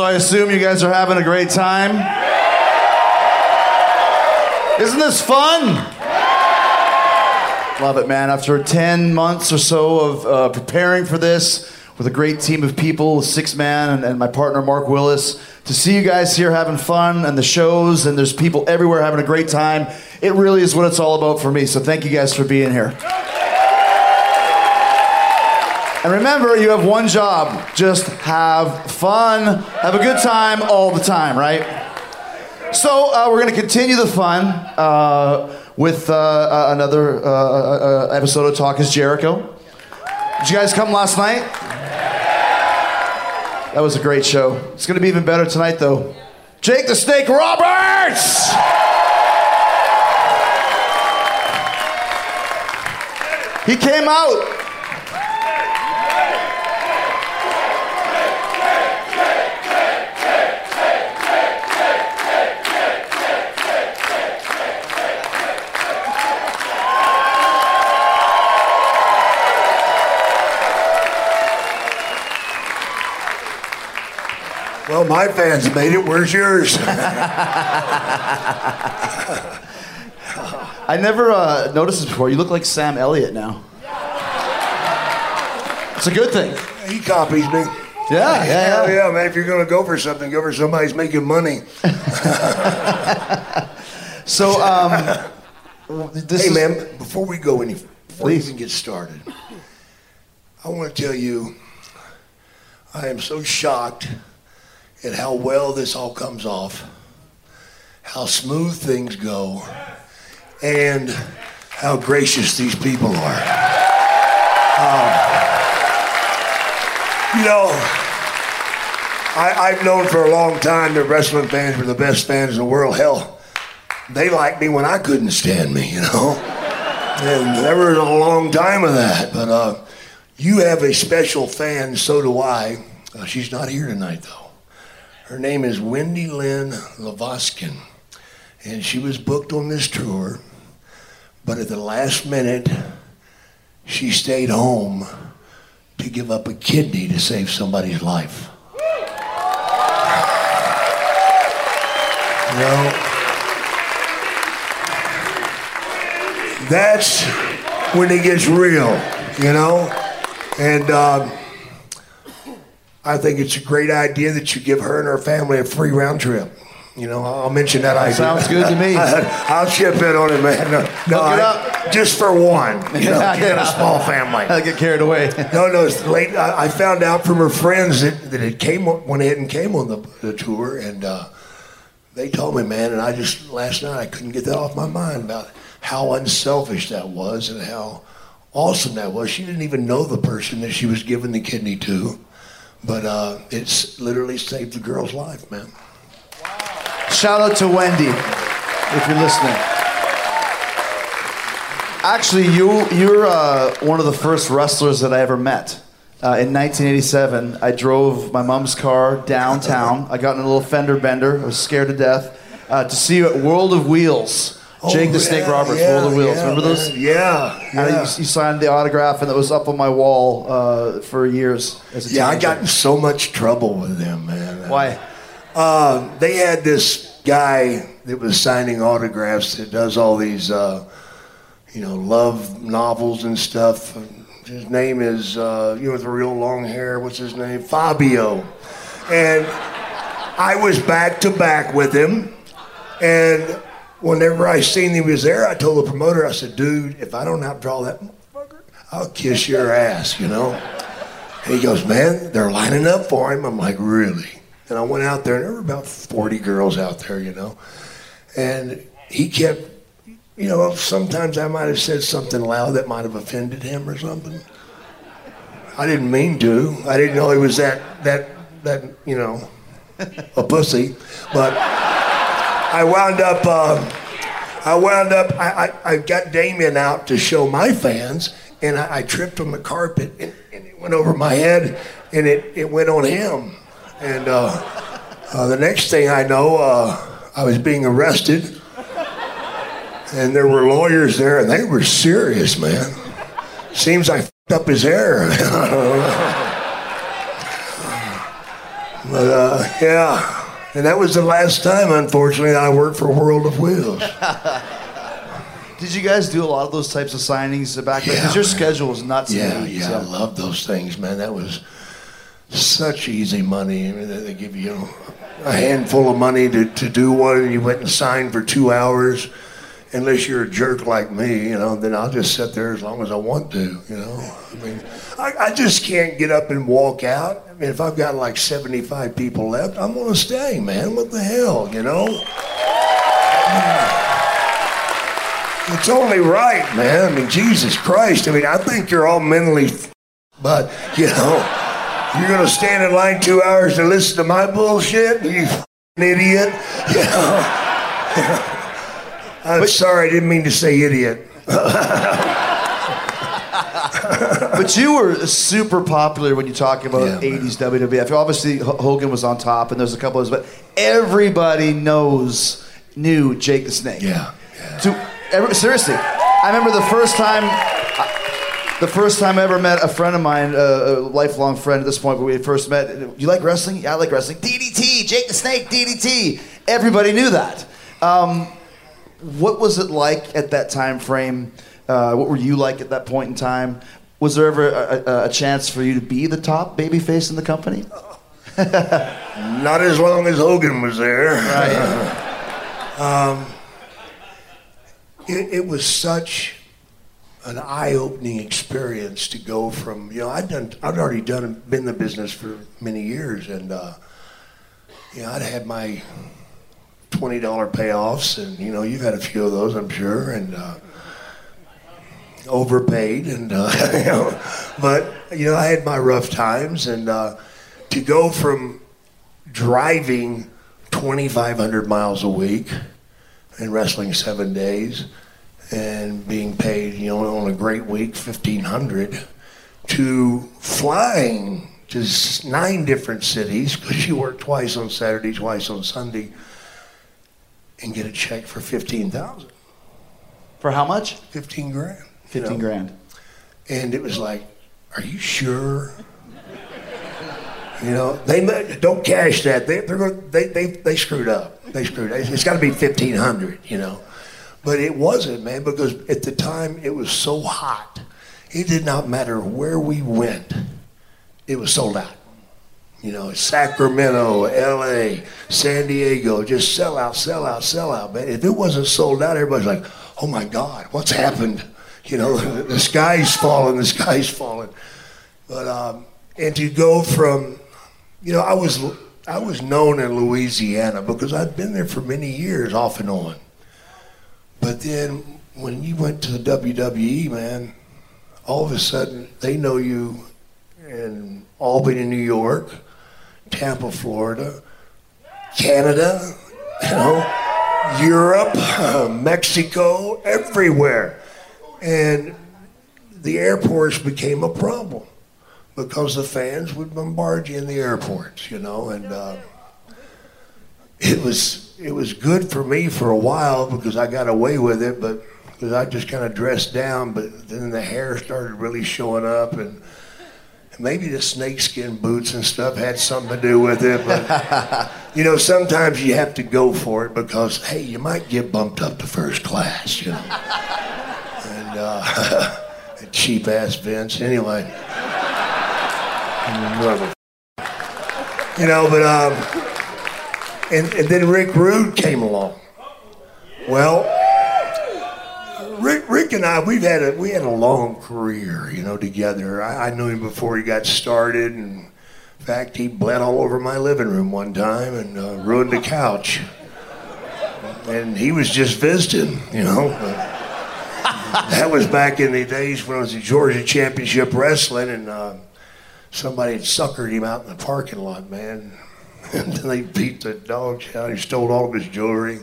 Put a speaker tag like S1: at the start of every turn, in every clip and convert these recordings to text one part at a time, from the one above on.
S1: So I assume you guys are having a great time. Isn't this fun? Love it, man. After 10 months or so of uh, preparing for this with a great team of people, Sixthman and, and my partner Mark Willis, to see you guys here having fun and the shows, and there's people everywhere having a great time, it really is what it's all about for me. So thank you guys for being here. And remember, you have one job just have fun, have a good time all the time, right? So, uh, we're going to continue the fun uh, with uh, uh, another uh, uh, episode of Talk is Jericho. Did you guys come last night? That was a great show. It's going to be even better tonight, though. Jake the Snake Roberts! He came out.
S2: Well, my fans made it. Where's yours?
S1: I never uh, noticed this before. You look like Sam Elliott now. It's a good thing.
S2: he copies me.
S1: Yeah, yeah,
S2: Hell
S1: yeah.
S2: yeah, man. If you're going to go for something, go for somebody who's making money.
S1: So, um, this
S2: hey,
S1: is,
S2: man, before we go any, before
S1: Please.
S2: we even get started, I want to tell you, I am so shocked at how well this all comes off, how smooth things go, and how gracious these people are. Um, you know, I, I've known for a long time that wrestling fans were the best fans in the world. Hell, they liked me when I couldn't stand me, you know? And there was a long time of that. But uh, you have a special fan, so do I. Uh, she's not here tonight, though. Her name is Wendy Lynn Lavoskin. And she was booked on this tour. But at the last minute, she stayed home to give up a kidney to save somebody's life. You know, that's when it gets real, you know? And um, I think it's a great idea that you give her and her family a free round trip. You know, I'll mention that idea.
S1: Sounds good to me.
S2: I'll chip in on it, man. No, no,
S1: it up.
S2: just for one. You know, keeping a small family.
S1: I get carried away.
S2: No, no. It's late. I, I found out from her friends that, that it came went ahead and came on the, the tour, and uh, they told me, man. And I just last night I couldn't get that off my mind about how unselfish that was and how awesome that was. She didn't even know the person that she was giving the kidney to, but uh, it's literally saved the girl's life, man.
S1: Shout out to Wendy, if you're listening. Actually, you you're uh, one of the first wrestlers that I ever met. Uh, in 1987, I drove my mom's car downtown. I got in a little fender bender. I was scared to death uh, to see you at World of Wheels Jake the Snake Roberts, Roll the Wheels.
S2: yeah,
S1: Remember those?
S2: Yeah, yeah.
S1: you, you signed the autograph, and it was up on my wall uh, for years. As a
S2: Yeah, I got in so much trouble with them, man.
S1: Why?
S2: Uh, they had this guy that was signing autographs that does all these, uh, you know, love novels and stuff. His name is, uh, you know, with the real long hair. What's his name? Fabio. And I was back to back with him. And whenever I seen he was there, I told the promoter, I said, dude, if I don't outdraw that motherfucker, I'll kiss your ass, you know? And he goes, man, they're lining up for him. I'm like, really? And I went out there, and there were about 40 girls out there, you know? And he kept, you know, sometimes I might have said something loud that might have offended him or something. I didn't mean to. I didn't know he was that, that, that, you know, a pussy. But I wound up, uh, I wound up, I, I, I got Damien out to show my fans, and I, I tripped on the carpet, and, and it went over my head, and it, it went on him. And uh, uh, the next thing I know, uh, I was being arrested, and there were lawyers there, and they were serious, man. Seems I f***ed up his hair. but uh, yeah. And that was the last time, unfortunately, I worked for World of Wheels.
S1: Did you guys do a lot of those types of signings back then?
S2: Yeah,
S1: Because your
S2: man.
S1: schedule was nuts.
S2: Yeah,
S1: 80s,
S2: yeah, I love those things, man. That was such easy money. I mean, they they give you a handful of money to, to do one, and you went and signed for two hours. Unless you're a jerk like me, you know, then I'll just sit there as long as I want to, you know. I mean, I, I just can't get up and walk out. If I've got like 75 people left, I'm gonna stay, man. What the hell, you know? It's only right, man. I mean, Jesus Christ. I mean, I think you're all mentally, but you know, you're gonna stand in line two hours to listen to my bullshit. You idiot. You know. I'm sorry, I didn't mean to say idiot.
S1: But you were super popular when you talk about
S2: Yeah, man.
S1: 80s WWF. Obviously, H- Hogan was on top, and there's a couple of others, but everybody knows, knew Jake the Snake.
S2: Yeah, yeah.
S1: To, every, seriously, I remember the first time. I- The first time I ever met a friend of mine, uh, a lifelong friend at this point, when we first met, you like wrestling? Yeah, I like wrestling. DDT, Jake the Snake, DDT. Everybody knew that. Um, what was it like at that time frame? Uh, what were you like at that point in time? Was there ever a, a, a chance for you to be the top babyface in the company?
S2: Not as long as Hogan was there. Um, it, it was such an eye-opening experience to go from you know I'd done I'd already done been in the business for many years and uh, you know I'd had my twenty dollar payoffs and you know you've had a few of those I'm sure and uh, overpaid and uh, you know but you know I had my rough times and uh, to go from driving 2,500 miles a week and wrestling seven days and being paid, you know, on a great week, 1,500 to flying to nine different cities because you work twice on Saturday, twice on Sunday and get a check for 15,000,
S1: For how much?
S2: 15 grand. You
S1: 15
S2: know.
S1: grand.
S2: And it was like, are you sure? You know, they don't cash that. They they're gonna, they they they screwed up. They screwed. Up. It's got to be fifteen hundred. You know, but it wasn't, man, because at the time it was so hot. It did not matter where we went. It was sold out. You know, Sacramento, L.A., San Diego, just sell out, sell out, sell out, man. If it wasn't sold out, everybody's like, "Oh my God, what's happened?" You know, the, sky's falling, the sky's falling. But um, and to go from, you know, I was I was known in Louisiana because I'd been there for many years, off and on. But then when you went to the WWE, man, all of a sudden they know you in Albany, New York, Tampa, Florida, Canada, you know, Europe, Mexico, everywhere. And the airports became a problem because the fans would bombard you in the airports, you know, and uh, it was it was good for me for a while because I got away with it, but because I just kind of dressed down. But then the hair started really showing up, and maybe the snakeskin boots and stuff had something to do with it. But you know, sometimes you have to go for it because hey, you might get bumped up to first class, you know. And uh, cheap ass Vince, anyway. You know, but um, and, and then Rick Rude came along. Well, Rick, Rick and I, we've had a we had a long career, you know, together. I, I knew him before he got started, and in fact, he bled all over my living room one time and uh, ruined the couch. And he was just visiting, you know. That was back in the days when I was at Georgia Championship Wrestling, and uh, somebody had suckered him out in the parking lot, man. and then they beat the dog out. He stole all of his jewelry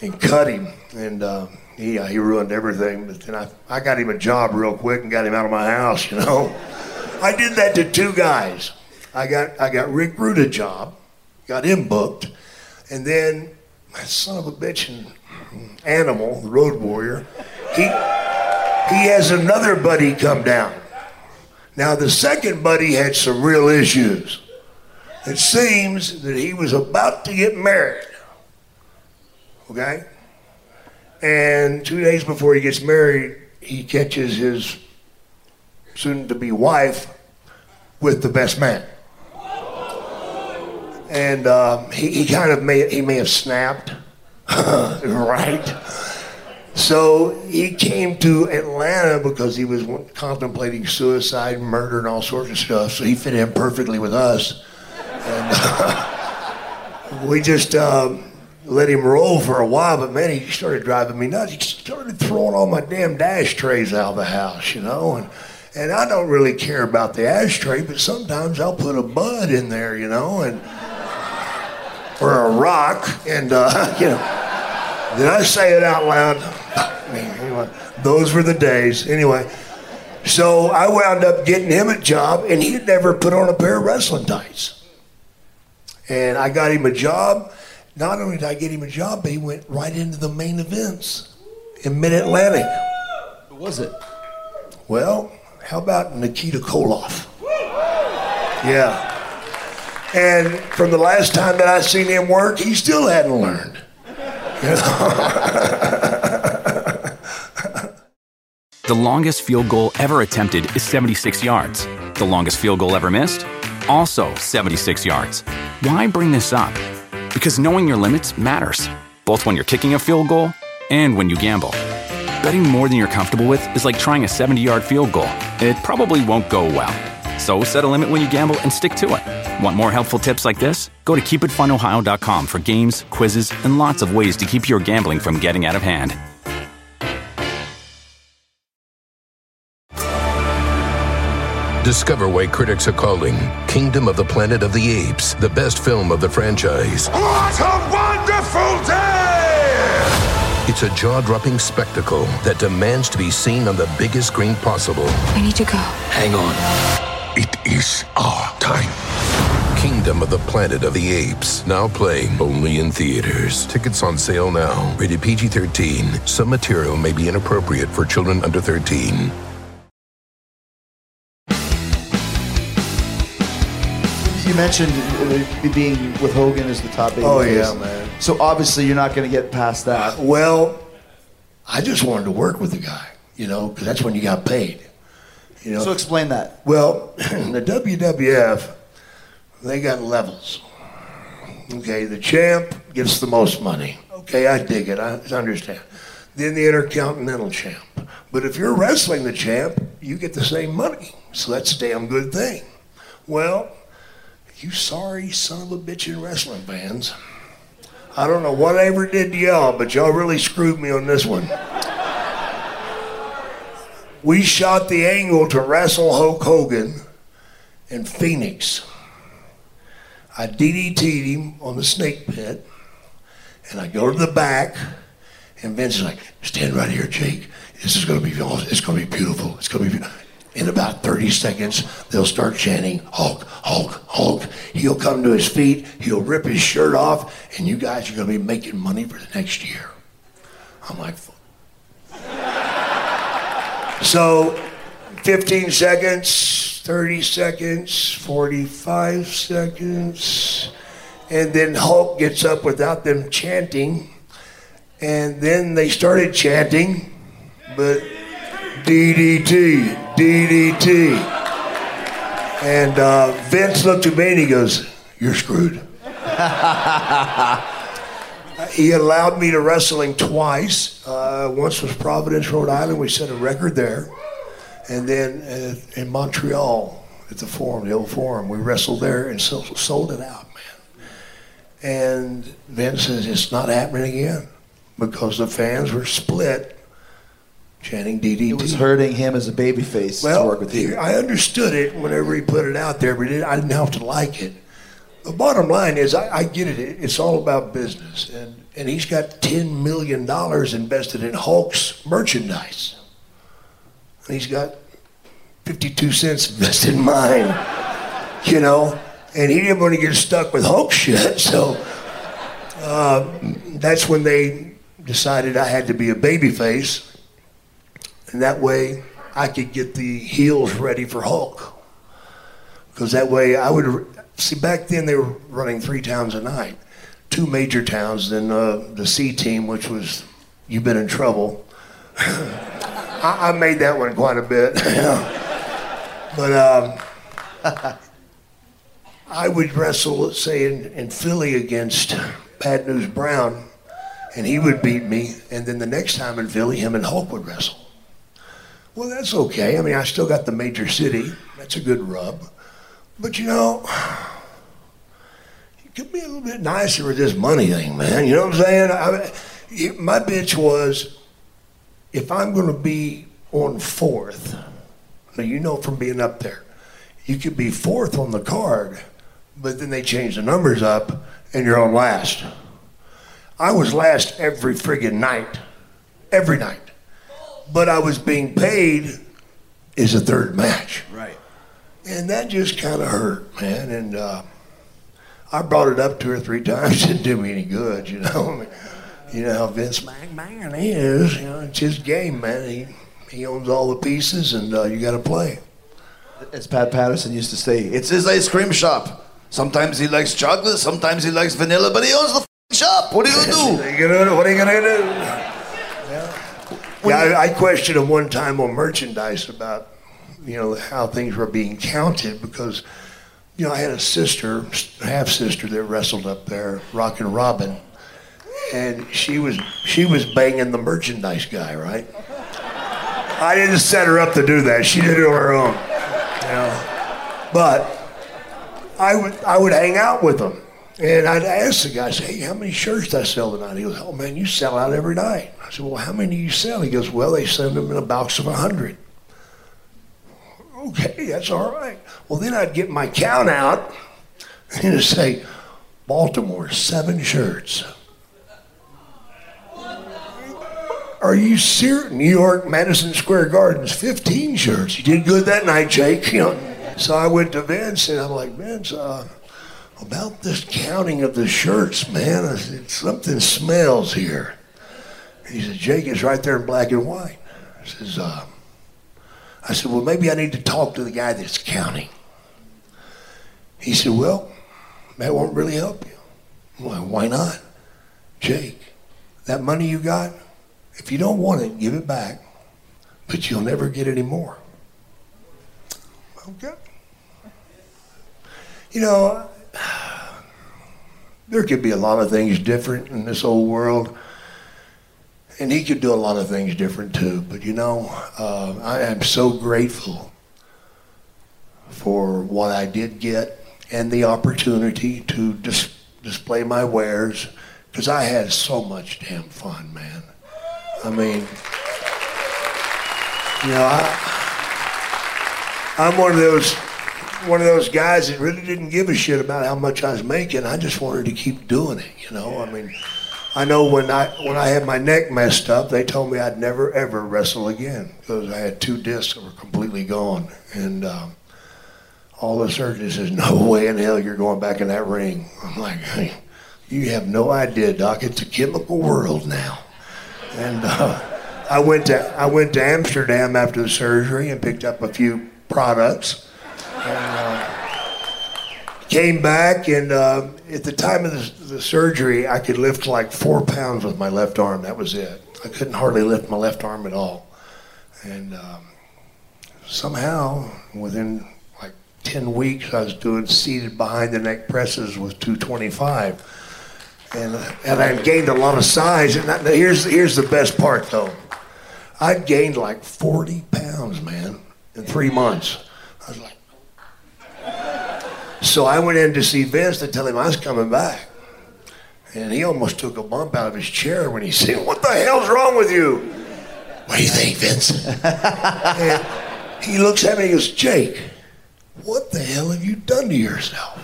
S2: and cut him. And uh, he, uh, he ruined everything. But then I, I got him a job real quick and got him out of my house, you know. I did that to two guys. I got, I got Rick Rude a job, got him booked, and then my son of a bitch and animal, the road warrior, he, he has another buddy come down. Now, the second buddy had some real issues. It seems that he was about to get married. Okay? And two days before he gets married, he catches his soon to be wife with the best man. And um, he, he kind of may, he may have snapped, right? So he came to Atlanta because he was contemplating suicide, murder, and all sorts of stuff. So he fit in perfectly with us. And we just um, let him roll for a while, but man, he started driving me nuts. He started throwing all my damn dash trays out of the house, you know. And, and I don't really care about the ashtray, but sometimes I'll put a bud in there, you know, and or a rock, and uh, you know. Did I say it out loud? Anyway, those were the days. Anyway, so I wound up getting him a job, and he'd never put on a pair of wrestling tights. And I got him a job. Not only did I get him a job, but he went right into the main events in Mid Atlantic.
S1: Who was it?
S2: Well, how about Nikita Koloff? Yeah. And from the last time that I seen him work, he still hadn't learned. You
S3: The longest field goal ever attempted is 76 yards. The longest field goal ever missed? Also 76 yards. Why bring this up? Because knowing your limits matters, both when you're kicking a field goal and when you gamble. Betting more than you're comfortable with is like trying a 70 yard field goal. It probably won't go well. So set a limit when you gamble and stick to it. Want more helpful tips like this? Go to keepitfunohio.com for games, quizzes, and lots of ways to keep your gambling from getting out of hand.
S4: Discover why critics are calling Kingdom of the Planet of the Apes the best film of the franchise.
S5: What a wonderful day!
S4: It's a jaw dropping spectacle that demands to be seen on the biggest screen possible.
S6: I need to go.
S4: Hang on. It is our time. Kingdom of the Planet of the Apes, now playing only in theaters. Tickets on sale now. Rated PG 13. Some material may be inappropriate for children under 13.
S1: You mentioned uh, being with Hogan as the top baby.
S2: Oh, yeah, man.
S1: So obviously you're not going to get past that.
S2: Well, I just wanted to work with the guy, you know, because that's when you got paid. You know,
S1: So explain that.
S2: Well, the WWF, they got levels. Okay, the champ gets the most money. Okay, I dig it. I understand. Then the intercontinental champ. But if you're wrestling the champ, you get the same money. So that's a damn good thing. Well, you sorry son of a bitch in wrestling fans. I don't know what I ever did to y'all, but y'all really screwed me on this one. We shot the angle to wrestle Hulk Hogan in Phoenix. I DDT'd him on the snake pit, and I go to the back, and Vince is like, "Stand right here, Jake. This is gonna be. It's gonna be beautiful. It's gonna be." Beautiful. In about 30 seconds, they'll start chanting, Hulk, Hulk, Hulk. He'll come to his feet, he'll rip his shirt off, and you guys are going to be making money for the next year. I'm like, so 15 seconds, 30 seconds, 45 seconds, and then Hulk gets up without them chanting, and then they started chanting, but DDT, DDT. And uh, Vince looked at me and he goes, You're screwed. he allowed me to wrestle him twice. Uh, once was Providence, Rhode Island. We set a record there. And then uh, in Montreal at the Forum, the old Forum, we wrestled there and so, sold it out, man. And Vince says, It's not happening again because the fans were split chanting DDT.
S1: It was hurting him as a babyface
S2: well,
S1: to work with you.
S2: I understood it whenever he put it out there, but I didn't have to like it. The bottom line is, I, I get it. It's all about business, and and he's got ten million dollars invested in Hulk's merchandise. And he's got fifty-two cents invested in mine. You know, and he didn't want to get stuck with Hulk shit, so uh, that's when they decided I had to be a babyface and that way I could get the heels ready for Hulk. Because that way I would see back then they were running three towns a night, two major towns, then uh, the C team, which was You've Been in Trouble. I, I, made that one quite a bit. but um, I would wrestle, let's say, in, in Philly against Bad News Brown, and he would beat me. And then the next time in Philly, him and Hulk would wrestle. Well, that's okay. I mean, I still got the major city. That's a good rub. But you know, you could be a little bit nicer with this money thing, man. You know what I'm saying? I, my bitch was if I'm going to be on fourth, now you know from being up there, you could be fourth on the card, but then they change the numbers up and you're on last. I was last every friggin' night. Every night but I was being paid as a third match.
S1: Right.
S2: And that just kind of hurt, man. And uh, I brought it up two or three times. Didn't do me any good, you know. you know how Vince McMahon is. You know, it's his game, man. He he owns all the pieces, and uh, you got to play.
S1: As Pat Patterson used to say, it's his ice cream shop. Sometimes he likes chocolate, sometimes he likes vanilla, but he owns the shop. What are you gonna
S2: do? what are you gonna do? Yeah, I, I questioned him one time on merchandise about, you know, how things were being counted because, you know, I had a sister, half sister that wrestled up there, Rockin' Robin, and she was she was banging the merchandise guy, right? I didn't set her up to do that. She did it on her own. You know? But I would I would hang out with them. And I'd ask the guy, say, hey, how many shirts do I sell tonight? He goes, oh man, you sell out every night. I said, well, how many do you sell? He goes, well, they send them in a box of 100. Okay, that's all right. Well, then I'd get my count out and it'd say, Baltimore, seven shirts. Are you serious? New York, Madison Square Gardens, 15 shirts. You did good that night, Jake. You know. So I went to Vince and I'm like, Vince, uh, about this counting of the shirts, man. I said, something smells here. He said, Jake, it's right there in black and white. I says, uh, I said, well, maybe I need to talk to the guy that's counting. He said, well, that won't really help you. Well, why not? Jake, that money you got, if you don't want it, give it back, but you'll never get any more. Okay. You know, there could be a lot of things different in this old world. And he could do a lot of things different too. But you know, uh, I am so grateful for what I did get and the opportunity to dis- display my wares because I had so much damn fun, man. I mean, you know, I, I'm one of those one of those guys that really didn't give a shit about how much I was making. I just wanted to keep doing it, you know. I mean, I know when I when I had my neck messed up, they told me I'd never ever wrestle again because I had two discs that were completely gone, and um, all the surgeons says, "No way in hell you're going back in that ring." I'm like, hey, "You have no idea, doc. It's a chemical world now." And uh, I went to I went to Amsterdam after the surgery and picked up a few products. And, uh, came back, and uh, at the time of the, the, surgery, I could lift like four pounds with my left arm. That was it. I couldn't hardly lift my left arm at all. And um, somehow, within like 10 weeks, I was doing seated behind the neck presses with 225. And, and I gained a lot of size. And here's, here's the best part, though. I gained like 40 pounds, man, in three months. I was like, so I went in to see Vince to tell him I was coming back. And he almost took a bump out of his chair when he said, What the hell's wrong with you? What do you think, Vince? and he looks at me and goes, Jake, what the hell have you done to yourself?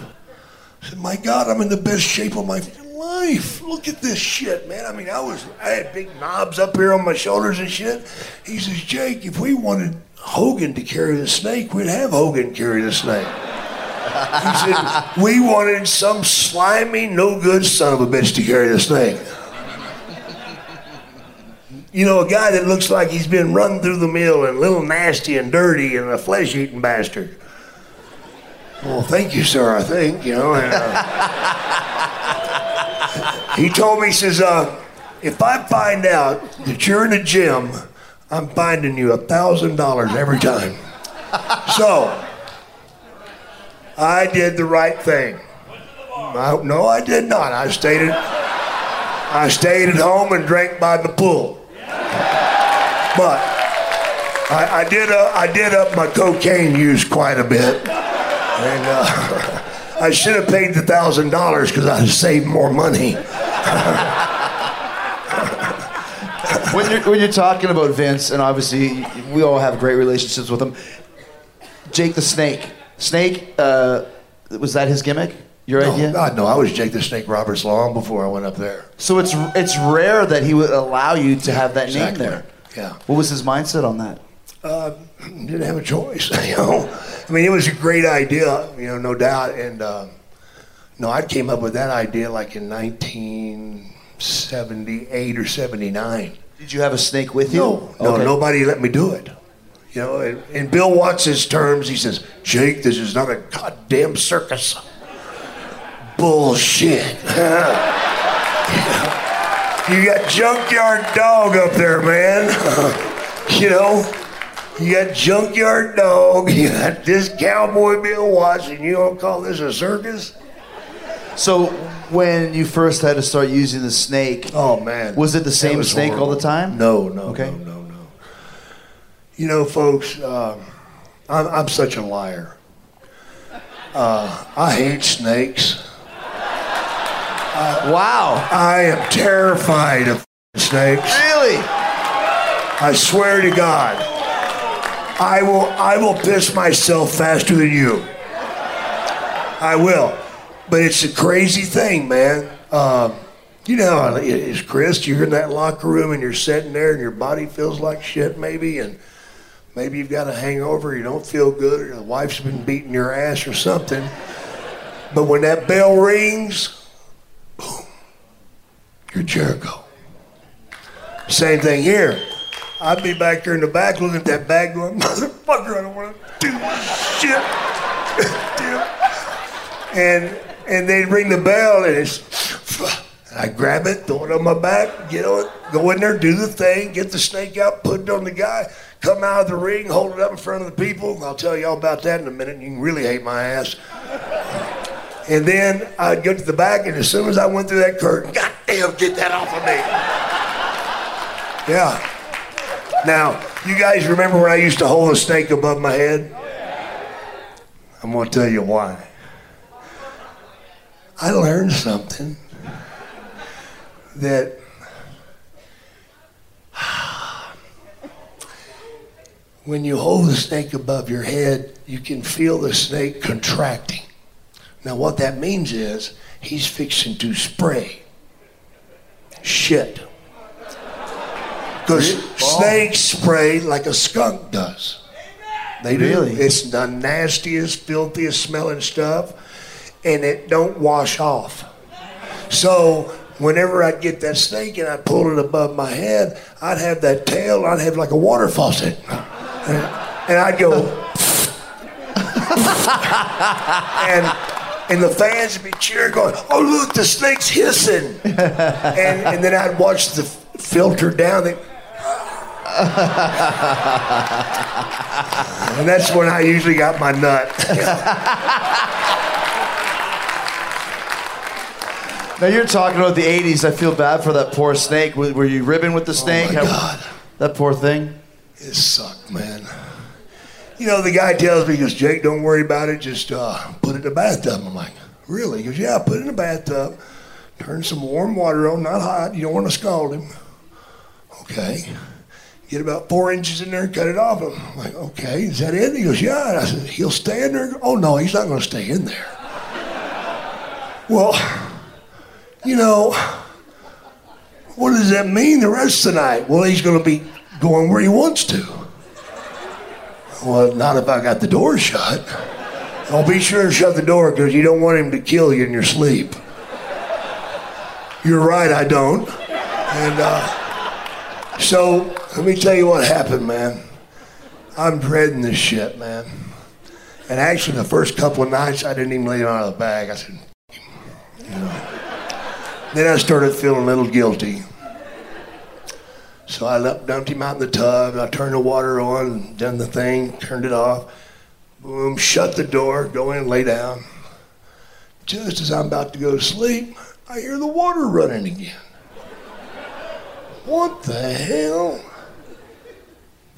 S2: I said, My God, I'm in the best shape of my life. Look at this shit, man. I mean, I was I had big knobs up here on my shoulders and shit. He says, Jake, if we wanted Hogan to carry the snake, we'd have Hogan carry the snake. He said, We wanted some slimy, no good son of a bitch to carry the snake. You know, a guy that looks like he's been run through the mill and a little nasty and dirty and a flesh eating bastard. Well, thank you, sir, I think, you know. And, uh, he told me, he says, uh, if I find out that you're in the gym, I'm finding you a $1,000 every time. So, I did the right thing. I, no, I did not. I stayed at, I stayed at home and drank by the pool. But I, I did uh, I did up my cocaine use quite a bit, and uh, I should have paid the thousand dollars because I saved more money.
S1: when you're when you're talking about Vince, and obviously we all have great relationships with him. Jake the Snake Snake, uh, was that his gimmick? Your
S2: no,
S1: idea?
S2: God, no. I was Jake the Snake Roberts long before I went up there.
S1: So it's it's rare that he would allow you to have that
S2: exactly.
S1: name there.
S2: Yeah.
S1: What was his mindset on that?
S2: Uh, didn't have a choice. You know, I mean, it was a great idea. You know, no doubt. And uh, no, I came up with that idea like in 1978 or 79.
S1: Did you have a snake with you?
S2: No, no, okay. nobody let me do it. You know, in, in Bill Watts' terms, he says, Jake, this is not a goddamn circus. Bullshit. you got Junkyard Dog up there, man. you know, you got Junkyard Dog, you got this cowboy Bill Watts, and you don't call this a circus?
S1: So when you first had to start using the snake,
S2: oh man,
S1: was it the same snake
S2: horrible.
S1: all the time?
S2: No, no,
S1: okay.
S2: no, no. You know, folks, um, I'm, I'm, such a liar. Uh, I hate snakes.
S1: Uh, wow.
S2: I am terrified of snakes.
S1: Really?
S2: I swear to God. I will I will piss myself faster than you. I will. But it's a crazy thing, man. Um, you know how it is, Chris. You're in that locker room and you're sitting there and your body feels like shit, maybe, and Maybe you've got a hangover, you don't feel good, or the wife's been beating your ass or something. But when that bell rings, boom, you're Jericho. Same thing here. I'd be back there in the back looking at that bag going, motherfucker, I don't want to do shit. and and they'd ring the bell and it's and I grab it, throw it on my back, get on, go in there, do the thing, get the snake out, put it on the guy come out of the ring, hold it up in front of the people. I'll tell you all about that in a minute. You can really hate my ass. And then I'd go to the back, and as soon as I went through that curtain, God damn, get that off of me. Yeah. Now, you guys remember when I used to hold a snake above my head? I'm going to tell you why. I learned something that When you hold the snake above your head, you can feel the snake contracting. Now, what that means is he's fixing to spray. shit. Because snakes spray like a skunk does. They do. It's the nastiest, filthiest smelling stuff, and it don't wash off. So whenever I'd get that snake and I'd pull it above my head, I'd have that tail, I'd have like a water faucet. And, and I'd go, and and the fans would be cheering, going, "Oh look, the snake's hissing!" and and then I'd watch the filter down. They, and that's when I usually got my nut.
S1: Now you're talking about the '80s. I feel bad for that poor snake. Were you ribbing with the oh, snake?
S2: Oh my
S1: How- That poor thing.
S2: It sucked, man. You know, the guy tells me, he goes, Jake, don't worry about it. Just uh, put it in the bathtub. I'm like, really? He goes, yeah, put it in the bathtub. Turn some warm water on, not hot. You don't want to scald him. Okay. Get about four inches in there and cut it off. I'm like, okay, is that it? He goes, yeah. And I said, he'll stay in there? Oh, no, he's not going to stay in there. well, you know, what does that mean the rest of the night? Well, he's going to be going where he wants to. Well, not if I got the door shut. I'll be sure and shut the door because you don't want him to kill you in your sleep. You're right, I don't. And uh, so, let me tell you what happened, man. I'm dreading this shit, man. And actually, the first couple of nights, I didn't even lay him out of the bag. I said, you know. Then I started feeling a little guilty. So I left, dumped him out in the tub. I turned the water on, done the thing, turned it off. Boom, shut the door, go in, lay down. Just as I'm about to go to sleep, I hear the water running again. What the hell?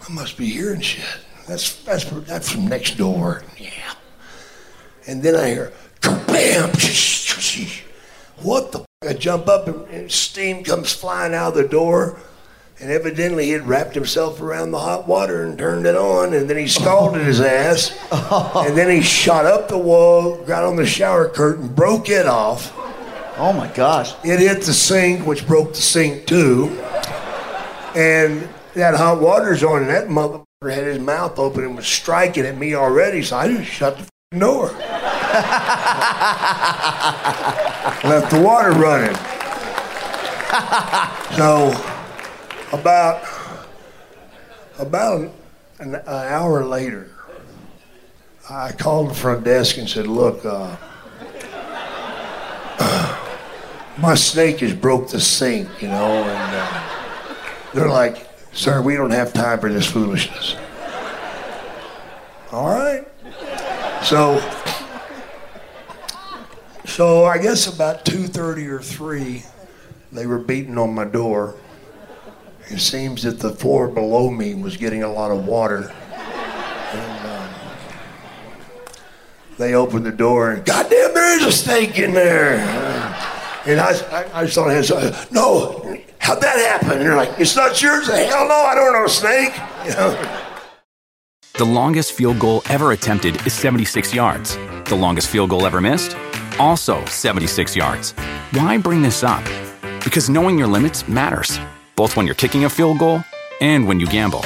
S2: I must be hearing shit. That's that's that's from next door. Yeah. And then I hear, bam! What the? I jump up and, and steam comes flying out of the door. And evidently he had wrapped himself around the hot water and turned it on, and then he scalded oh. his ass. And then he shot up the wall, got on the shower curtain, broke it off.
S1: Oh my gosh.
S2: It hit the sink, which broke the sink too. And that hot water's on, and that motherfucker had his mouth open and was striking at me already, so I just shut the f***ing door. Left the water running. So, about about an, an hour later, I called the front desk and said, "Look, uh, my snake has broke the sink, you know." And uh, they're like, "Sir, we don't have time for this foolishness." All right. So, so I guess about two thirty or three, they were beating on my door. It seems that the floor below me was getting a lot of water. And um, they opened the door and, goddamn, there is a snake in there. And I, I, I thought, I no, how'd that happen? And they're like, it's not yours? Hell no, I don't know a snake.
S3: The longest field goal ever attempted is 76 yards. The longest field goal ever missed? Also 76 yards. Why bring this up? Because knowing your limits matters, both when you're kicking a field goal and when you gamble.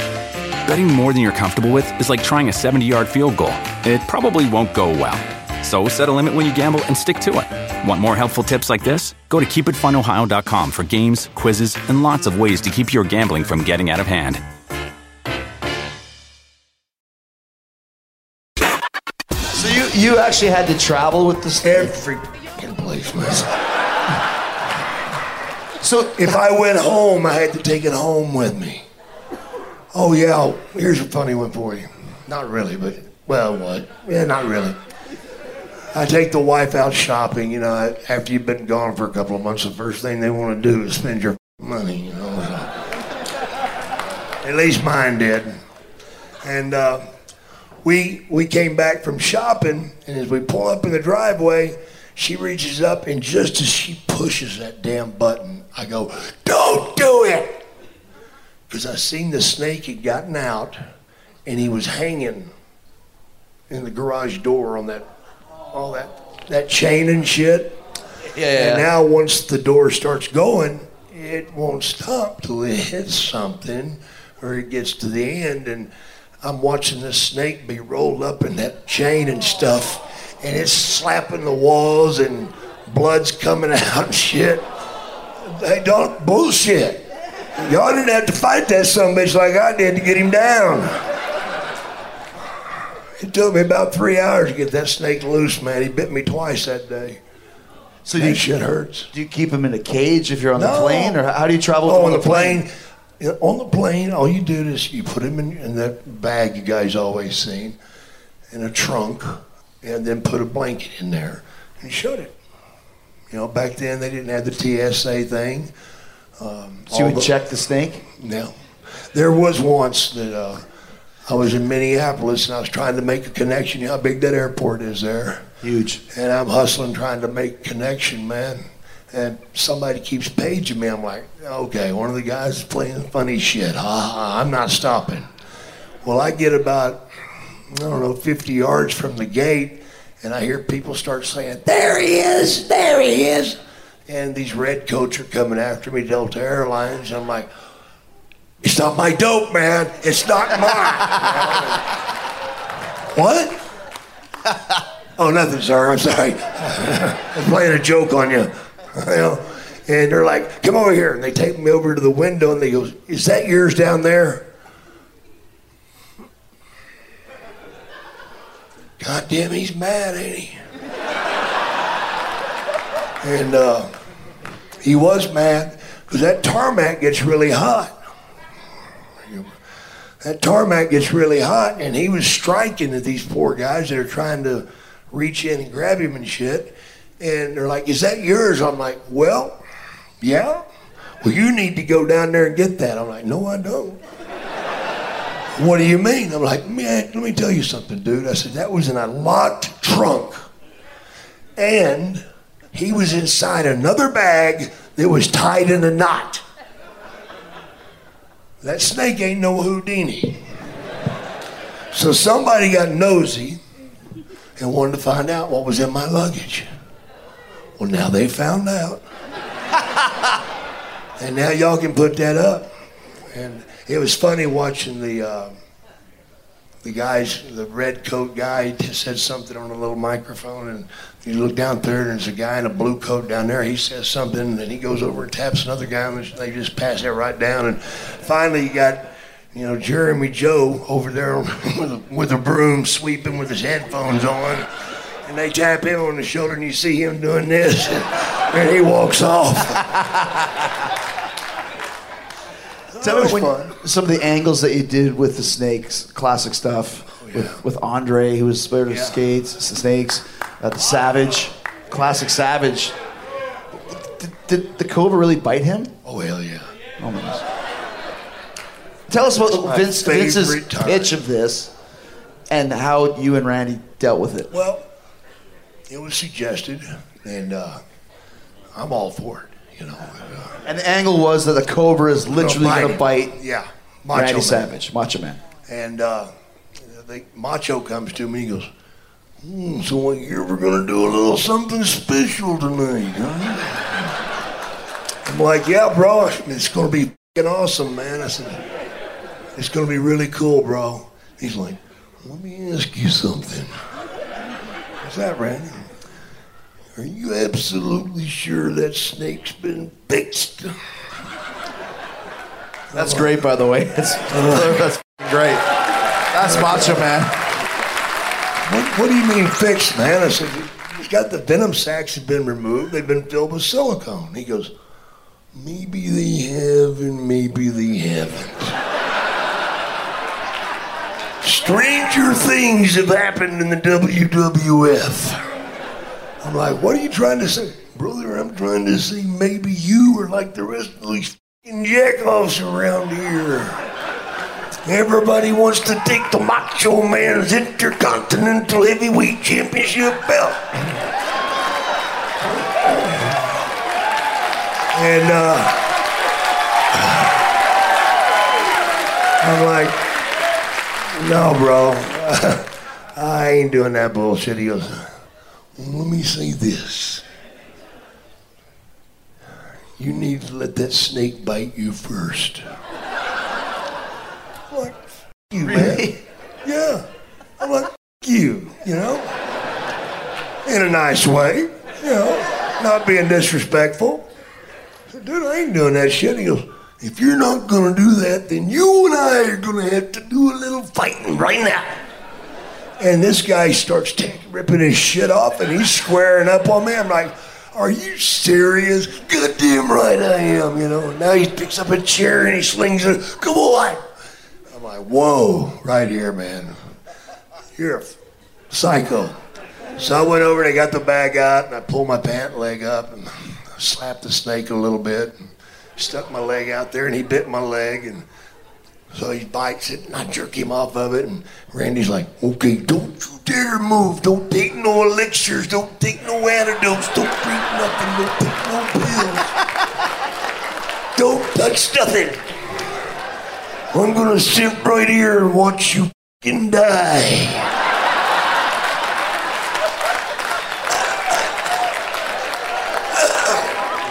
S3: Betting more than you're comfortable with is like trying a 70 yard field goal, it probably won't go well. So set a limit when you gamble and stick to it. Want more helpful tips like this? Go to keepitfunohio.com for games, quizzes, and lots of ways to keep your gambling from getting out of hand.
S1: So you you actually had to travel with the.
S2: Every fucking place, man.
S1: So
S2: If I went home, I had to take it home with me. Oh yeah, here's a funny one for you. Not really, but well, what? Yeah, not really. I take the wife out shopping. You know, after you've been gone for a couple of months, the first thing they want to do is spend your money. You know, at least mine did. And uh, we we came back from shopping, and as we pull up in the driveway, she reaches up, and just as she pushes that damn button, I go, "Don't do it!" Because I seen the snake had gotten out, and he was hanging in the garage door on that all that that chain and shit.
S1: yeah,
S2: And now once the door starts going, it won't stop till it hits something or it gets to the end. And I'm watching this snake be rolled up in that chain and stuff, and it's slapping the walls and blood's coming out and shit. They don't bullshit. Y'all didn't have to fight that son bitch like I did to get him down. It took me about three hours to get that snake loose, man. He bit me twice that day.
S1: So
S2: that
S1: you,
S2: shit hurts.
S1: do you keep him in a cage if you're on the plane, or how do you travel?
S2: Oh,
S1: on
S2: the plane. yeah, On the plane, all you do is you put him in, in that bag you guys always seen, in a trunk, and then put a blanket in there and shut it. You know, back then they didn't have the TSA thing. Um,
S1: So you would
S2: the-
S1: check the snake.
S2: no. There was once that uh, I was in Minneapolis and I was trying to make a connection. You know how big that airport is there?
S1: Huge.
S2: And I'm hustling trying to make connection, man. And somebody keeps paging me. I'm like, okay, one of the guys is playing funny shit. Ha ha, I'm not stopping. Well, I get about, I don't know, 50 yards from the gate, and I hear people start saying, there he is, there he is. And these red coats are coming after me, Delta Airlines. I'm like, it's not my dope, man. It's not mine. what? Oh, nothing, sir. I'm sorry. I'm playing a joke on you. you know? And they're like, come over here. And they take me over to the window and they go, is that yours down there? God damn, he's mad, ain't he? and uh, he was mad because that tarmac gets really hot. That tarmac gets really hot, and he was striking at these poor guys that are trying to reach in and grab him and shit. And they're like, Is that yours? I'm like, Well, yeah. Well, you need to go down there and get that. I'm like, No, I don't. What do you mean? I'm like, Man, let me tell you something, dude. I said, That was in a locked trunk. And he was inside another bag that was tied in a knot. That snake ain't no Houdini. So somebody got nosy and wanted to find out what was in my luggage. Well, now they found out. and now y'all can put that up. And it was funny watching the uh, the guys, the red coat guy said something on a little microphone, and you look down there, and there's a guy in a blue coat down there. He says something, and then he goes over and taps another guy, and they just pass that right down. And finally, you got, you know, Jeremy Joe over there with a, with a broom sweeping with his headphones on. And they tap him on the shoulder, and you see him doing this, and he walks off.
S1: Tell me when, some of the angles that you did with the snakes, classic stuff. With, with Andre, who was scared of
S2: Oh, Yeah.
S1: skates, snakes, uh, the Savage, classic Savage. Did, did the cobra really bite him?
S2: Oh, hell yeah.
S1: Oh my gosh. Tell us about Vince, Vince's
S2: time.
S1: pitch of this and how you and Randy dealt with it.
S2: Well, it was suggested, and uh, I'm all for it, you know. Uh,
S1: And the angle was that the cobra is literally going to bite
S2: Yeah, Macho
S1: Randy
S2: Man.
S1: Savage, Macho Man.
S2: And uh, the Macho comes to me and goes, hmm, so what, you ever gonna do a little something special tonight, huh? I'm like, yeah, bro, it's gonna be fing awesome, man. I said, it's gonna be really cool, bro. He's like, let me ask you something. What's that, Randy? Are you absolutely sure that snake's been fixed?
S1: That's great, by the way. That's, that's great. That's Macho Man.
S2: What, what do you mean fixed, man? I said, he's got the venom sacs have been removed. They've been filled with silicone. He goes, maybe they have and maybe they haven't. Stranger things have happened in the WWF. I'm like, what are you trying to say? Brother, I'm trying to say maybe you are like the rest of these f***ing jackoffs around here. Everybody wants to take the Macho Man's Intercontinental Heavyweight Championship belt. And uh, I'm like, no, bro, I ain't doing that bullshit. He goes, let me say this. you need to let that snake bite you first. I'm like, you, man. Yeah. I'm like, you, you know? In a nice way, you know, not being disrespectful. I said, Dude, I ain't doing that shit. He goes, if you're not gonna do that, then you and I are gonna have to do a little fighting right now. And this guy starts taking, ripping his shit off and he's squaring up on me. I'm like, are you serious? Goddamn right I am, you know. And now he picks up a chair and he slings it. Come on. I'm like, whoa, right here, man. You're a psycho. So I went over and I got the bag out and I pulled my pant leg up and slapped the snake a little bit. And stuck my leg out there and he bit my leg and so he bites it and I jerk him off of it and Randy's like, okay, don't you dare move. Don't take no elixirs. Don't take no antidotes. Don't drink nothing. Don't take no pills. don't touch nothing. I'm gonna sit right here and watch you fucking die.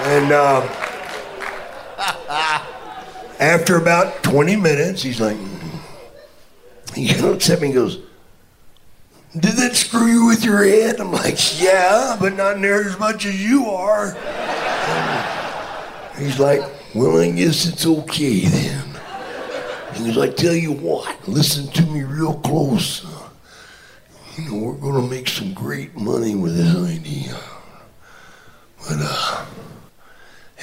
S2: and uh, after about 20 minutes, he's like, he looks at me and goes, Did that screw you with your head? I'm like, Yeah, but not near as much as you are. And he's like, Well, I guess it's okay then. And he's like, Tell you what, listen to me real close. You know, we're going to make some great money with this idea. But, uh,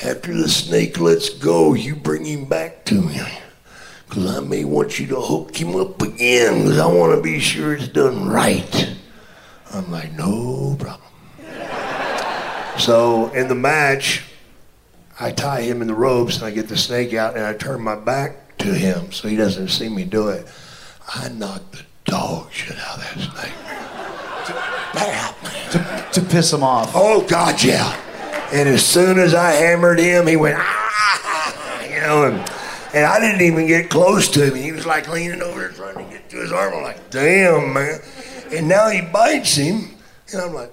S2: after the snake lets go, you bring him back to me. Because I may want you to hook him up again, because I want to be sure it's done right. I'm like, no problem. so in the match, I tie him in the ropes and I get the snake out and I turn my back to him so he doesn't see me do it. I knock the dog shit out of that snake. Bam,
S1: To, to piss him off.
S2: Oh, God, yeah. And as soon as I hammered him, he went, ah, you know, and, and I didn't even get close to him. He was like leaning over trying to get to his arm. I'm like, damn, man. And now he bites him, and I'm like,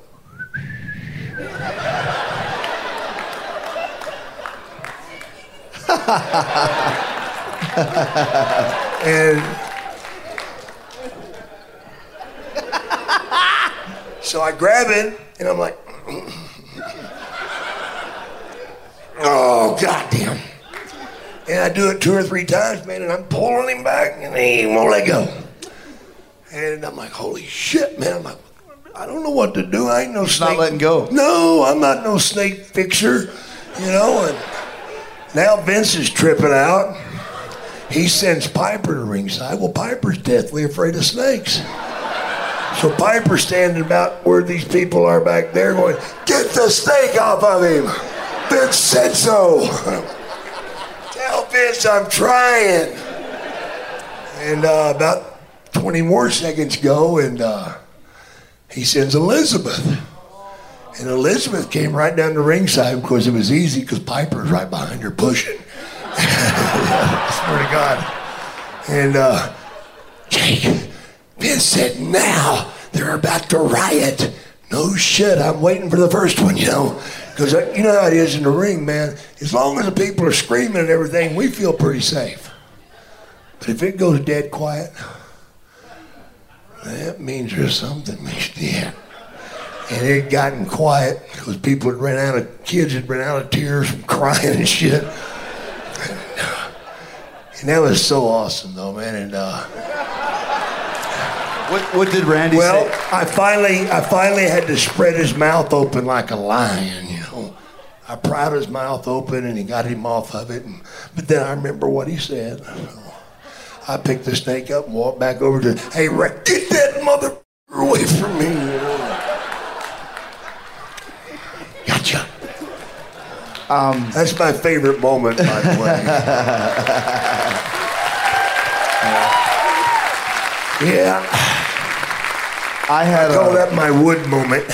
S2: and so I grab it, and I'm like, Oh, goddamn. And I do it two or three times, man, and I'm pulling him back, and he won't let go. And I'm like, holy shit, man. I'm like, I don't know what to do. I ain't no snake.
S1: not letting go.
S2: No, I'm not no snake fixer, you know. And now Vince is tripping out. He sends Piper to ringside. Well, Piper's deathly afraid of snakes. So Piper's standing about where these people are back there going, get the snake off of him. Vince said so. Tell Vince I'm trying. And uh, about 20 more seconds go, and uh, he sends Elizabeth. And Elizabeth came right down the ringside because it was easy because Piper's right behind her pushing. Swear to God. And uh, Jake, Vince said, now they're about to riot. No shit, I'm waiting for the first one, you know. Because you know how it is in the ring, man. As long as the people are screaming and everything, we feel pretty safe. But if it goes dead quiet, that means there's something mixed in. And it gotten quiet because people had ran out of kids had ran out of tears from crying and shit. And that was so awesome, though, man. And uh,
S1: What, what did Randy
S2: well,
S1: say?
S2: Well, I finally, I finally had to spread his mouth open like a lion. I pried his mouth open and he got him off of it. And, but then I remember what he said. I picked the snake up and walked back over to, hey, Rick, get that mother away from me. You know? Gotcha. Um, That's my favorite moment, by the way. yeah.
S1: I had I
S2: Call
S1: a,
S2: that my wood moment.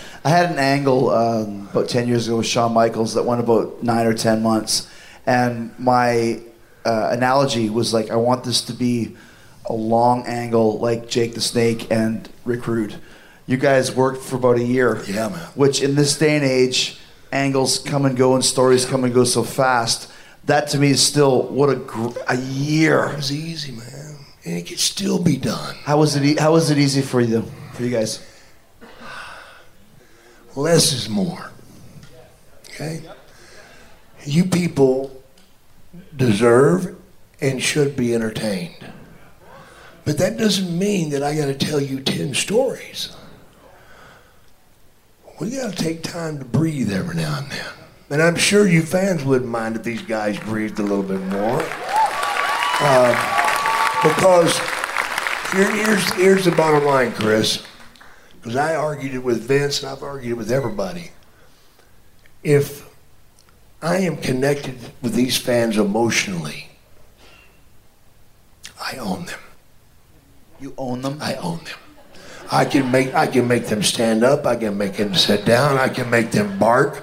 S1: I had an angle um, about 10 years ago with Shawn Michaels that went about nine or 10 months. And my uh, analogy was like, I want this to be a long angle like Jake the Snake and Rick Rude. You guys worked for about a year.
S2: Yeah, man.
S1: Which in this day and age, angles come and go and stories come and go so fast. That to me is still what a gr- a year.
S2: It was easy, man, and it could still be done.
S1: How was it? E- how was it easy for you for you guys?
S2: Less is more. Okay? You people deserve and should be entertained. But that doesn't mean that I got to tell you 10 stories. We got to take time to breathe every now and then. And I'm sure you fans wouldn't mind if these guys breathed a little bit more. Uh, because here, here's, here's the bottom line, Chris. Because I argued it with Vince and I've argued it with everybody. If I am connected with these fans emotionally, I own them.
S1: You own them.
S2: I own them. I can make I can make them stand up. I can make them sit down. I can make them bark.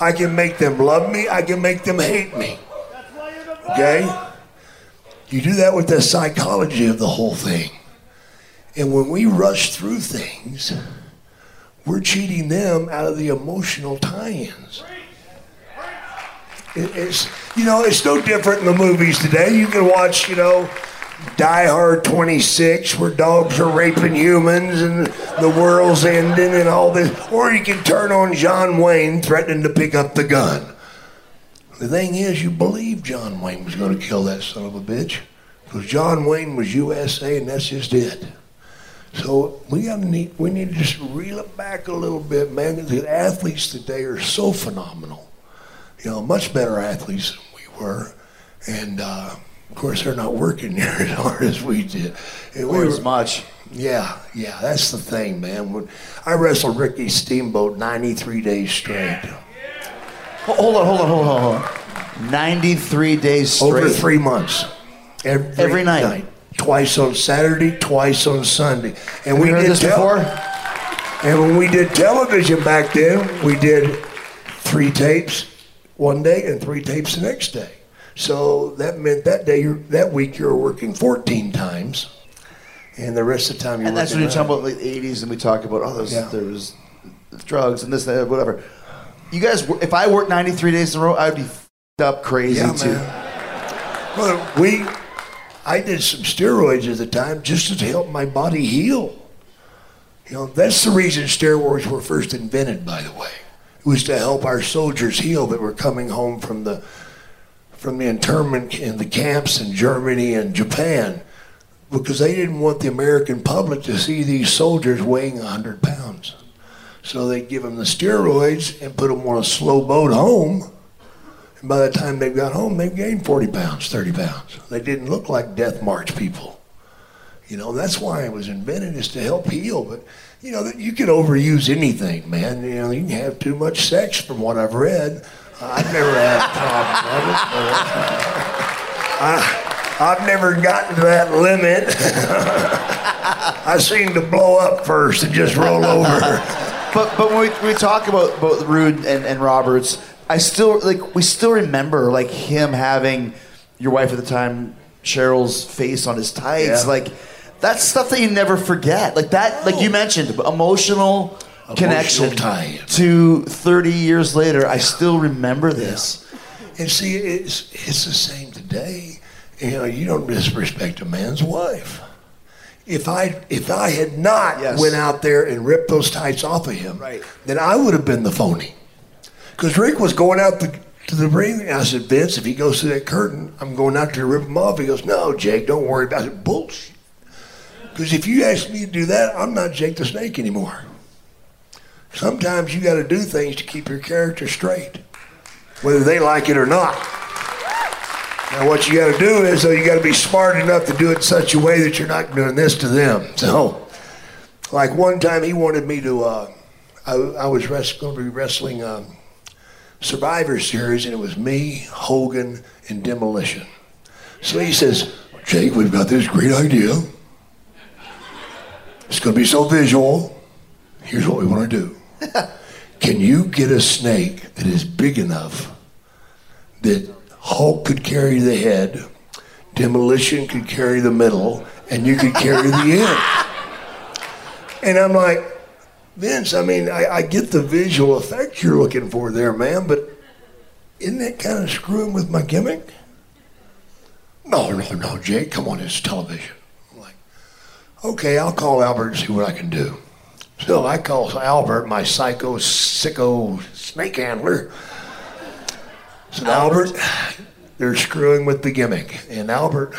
S2: I can make them love me. I can make them hate me. Okay? You do that with the psychology of the whole thing. And when we rush through things, we're cheating them out of the emotional tie-ins. It- It's you know it's no different in the movies today. You can watch you know Die Hard 26 where dogs are raping humans and the world's ending and all this, or you can turn on John Wayne threatening to pick up the gun. The thing is, you believe John Wayne was going to kill that son of a bitch because John Wayne was USA and that's just it. So we got to need we need to just reel it back a little bit, man. The athletes today are so phenomenal you know, much better athletes than we were. And uh, of course, they're not working near as hard as we did. And we
S1: as much.
S2: Yeah, yeah, that's the thing, man. When I wrestled Ricky Steamboat 93 days straight,
S1: Ho- Hold on, hold on, hold on, hold on. Ninety-three days straight.
S2: over three months, every,
S1: Every night?
S2: Twice on Saturday, twice on Sunday. And
S1: Have
S2: we
S1: you heard
S2: did
S1: this
S2: tel-
S1: before?
S2: And when we did television back then, we did three tapes one day and three tapes the next day. So that meant that day, that week, you were working 14 times, and the rest of the time you're
S1: And that's when you talk about like the '80s, and we talk about oh, there's
S2: Yeah.
S1: there's drugs and this, that, whatever. You guys, if I worked 93 days in a row, I'd be f***ed up crazy
S2: Yeah,
S1: too.
S2: man. Well, we, I did some steroids at the time just to help my body heal. You know, that's the reason steroids were first invented, by the way. It was to help our soldiers heal that were coming home from the from the internment in the camps in Germany and Japan because they didn't want the American public to see these soldiers weighing 100 pounds. So they'd give them the steroids and put them on a slow boat home. By the time they got home, they gained 40 pounds, 30 pounds. They didn't look like death march people. You know, that's why it was invented is to help heal. But, you know, you can overuse anything, man. You know, you can have too much sex from what I've read. I've never had a problem with it. I've never gotten to that limit. I seem to blow up first and just roll over.
S1: But but when we, we talk about both Rude and, and Roberts, I still like we still remember like him having your wife at the time, Cheryl's face on his tights.
S2: Yeah.
S1: Like that's stuff that you never forget. Like that, like you mentioned, emotional, connection
S2: tie-in.
S1: to 30 years later. I still remember this.
S2: And see, it's, it's the same today. You know, you don't disrespect a man's wife. If I if I had not
S1: Yes.
S2: went out there and ripped those tights off of him,
S1: Right.
S2: then I would have been the phony. Because Rick was going out the, to the ring, and I said, Vince, if he goes through that curtain, I'm going out there to rip him off. He goes, No, Jake, don't worry about it. Bullshit. Because if you ask me to do that, I'm not Jake the Snake anymore. Sometimes you got to do things to keep your character straight, whether they like it or not. Now, what you got to do is, though, you got to be smart enough to do it in such a way that you're not doing this to them. So, like one time, he wanted me to. Uh, I, I was going to be wrestling um, Survivor Series, and it was me, Hogan, and Demolition. So he says, "Jake, we've got this great idea. It's going to be so visual. Here's what we want to do. Can you get a snake that is big enough that Hulk could carry the head, Demolition could carry the middle, and you could carry the end?" And I'm like, Vince, I mean, I, I get the visual effect you're looking for there, man, but isn't that kind of screwing with my gimmick? No, no, no, Jake, come on, it's television. I'm like, okay, I'll call Albert and see what I can do. So I call Albert, my psycho, sicko snake handler. So Albert, they're screwing with the gimmick. And Albert,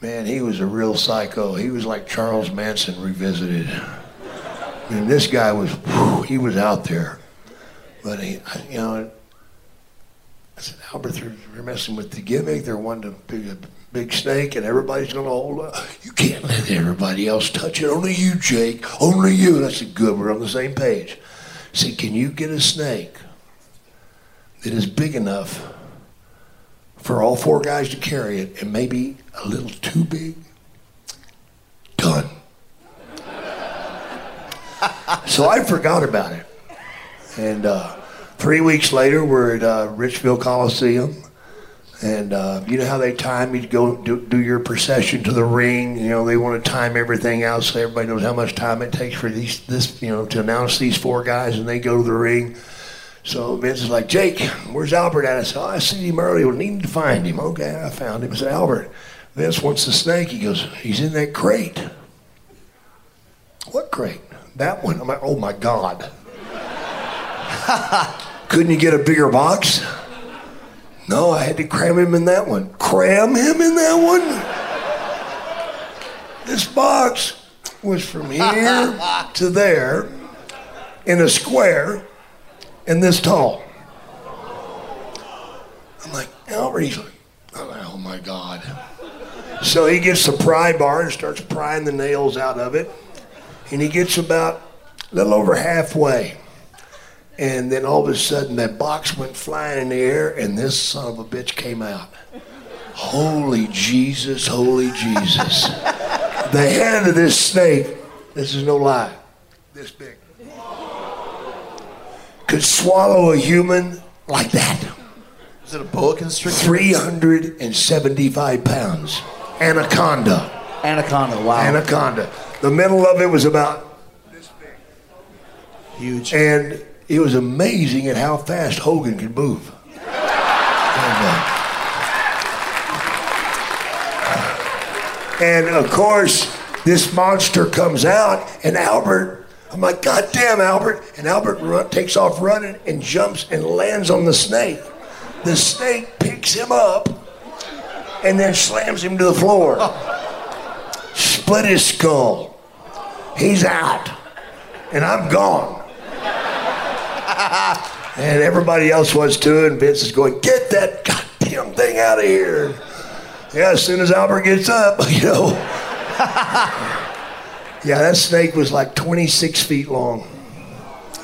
S2: man, he was a real psycho. He was like Charles Manson revisited. I mean, this guy was, whew, he was out there. But he, you know, I said, Albert, they're, they're messing with the gimmick. They're wanting to be a big snake, and everybody's going to hold up. You can't let everybody else touch it. Only you, Jake. Only you. And I said, good, we're on the same page. I said, can you get a snake that is big enough for all four guys to carry it and maybe a little too big? Done. So I forgot about it. And uh, three weeks later, we're at uh, Richfield Coliseum. And uh, you know how they time you to go do, do, your procession to the ring. You know they want to time everything out so everybody knows how much time it takes for these this you know to announce these four guys and they go to the ring. So Vince is like, Jake, where's Albert at? I said, oh, I see him earlier. We need to find him. Okay, I found him. I said, Albert, Vince wants the snake. He goes, he's in that crate. What crate? That one. I'm like, oh my God. Couldn't you get a bigger box? No, I had to cram him in that one. Cram him in that one? This box was from here to there in a square and this tall. I'm like, Albert, he's like, oh my God. So he gets the pry bar and starts prying the nails out of it. And he gets about a little over halfway. And then all of a sudden, that box went flying in the air, and this son of a bitch came out. Holy Jesus, holy Jesus. the head of this snake, this is no lie, this big, could swallow a human like that.
S1: Is it a boa constrictor?
S2: 375 pounds. Anaconda.
S1: Anaconda, wow.
S2: Anaconda. The middle of it was about this big.
S1: Huge.
S2: And it was amazing at how fast Hogan could move. And of course, this monster comes out, and Albert, I'm like, God damn, Albert. And Albert run, takes off running and jumps and lands on the snake. The snake picks him up and then slams him to the floor. Split his skull. He's out. And I'm gone. and everybody else was too, and Vince is going, get that goddamn thing out of here. Yeah, as soon as Albert gets up, you know. yeah, that snake was like 26 feet long.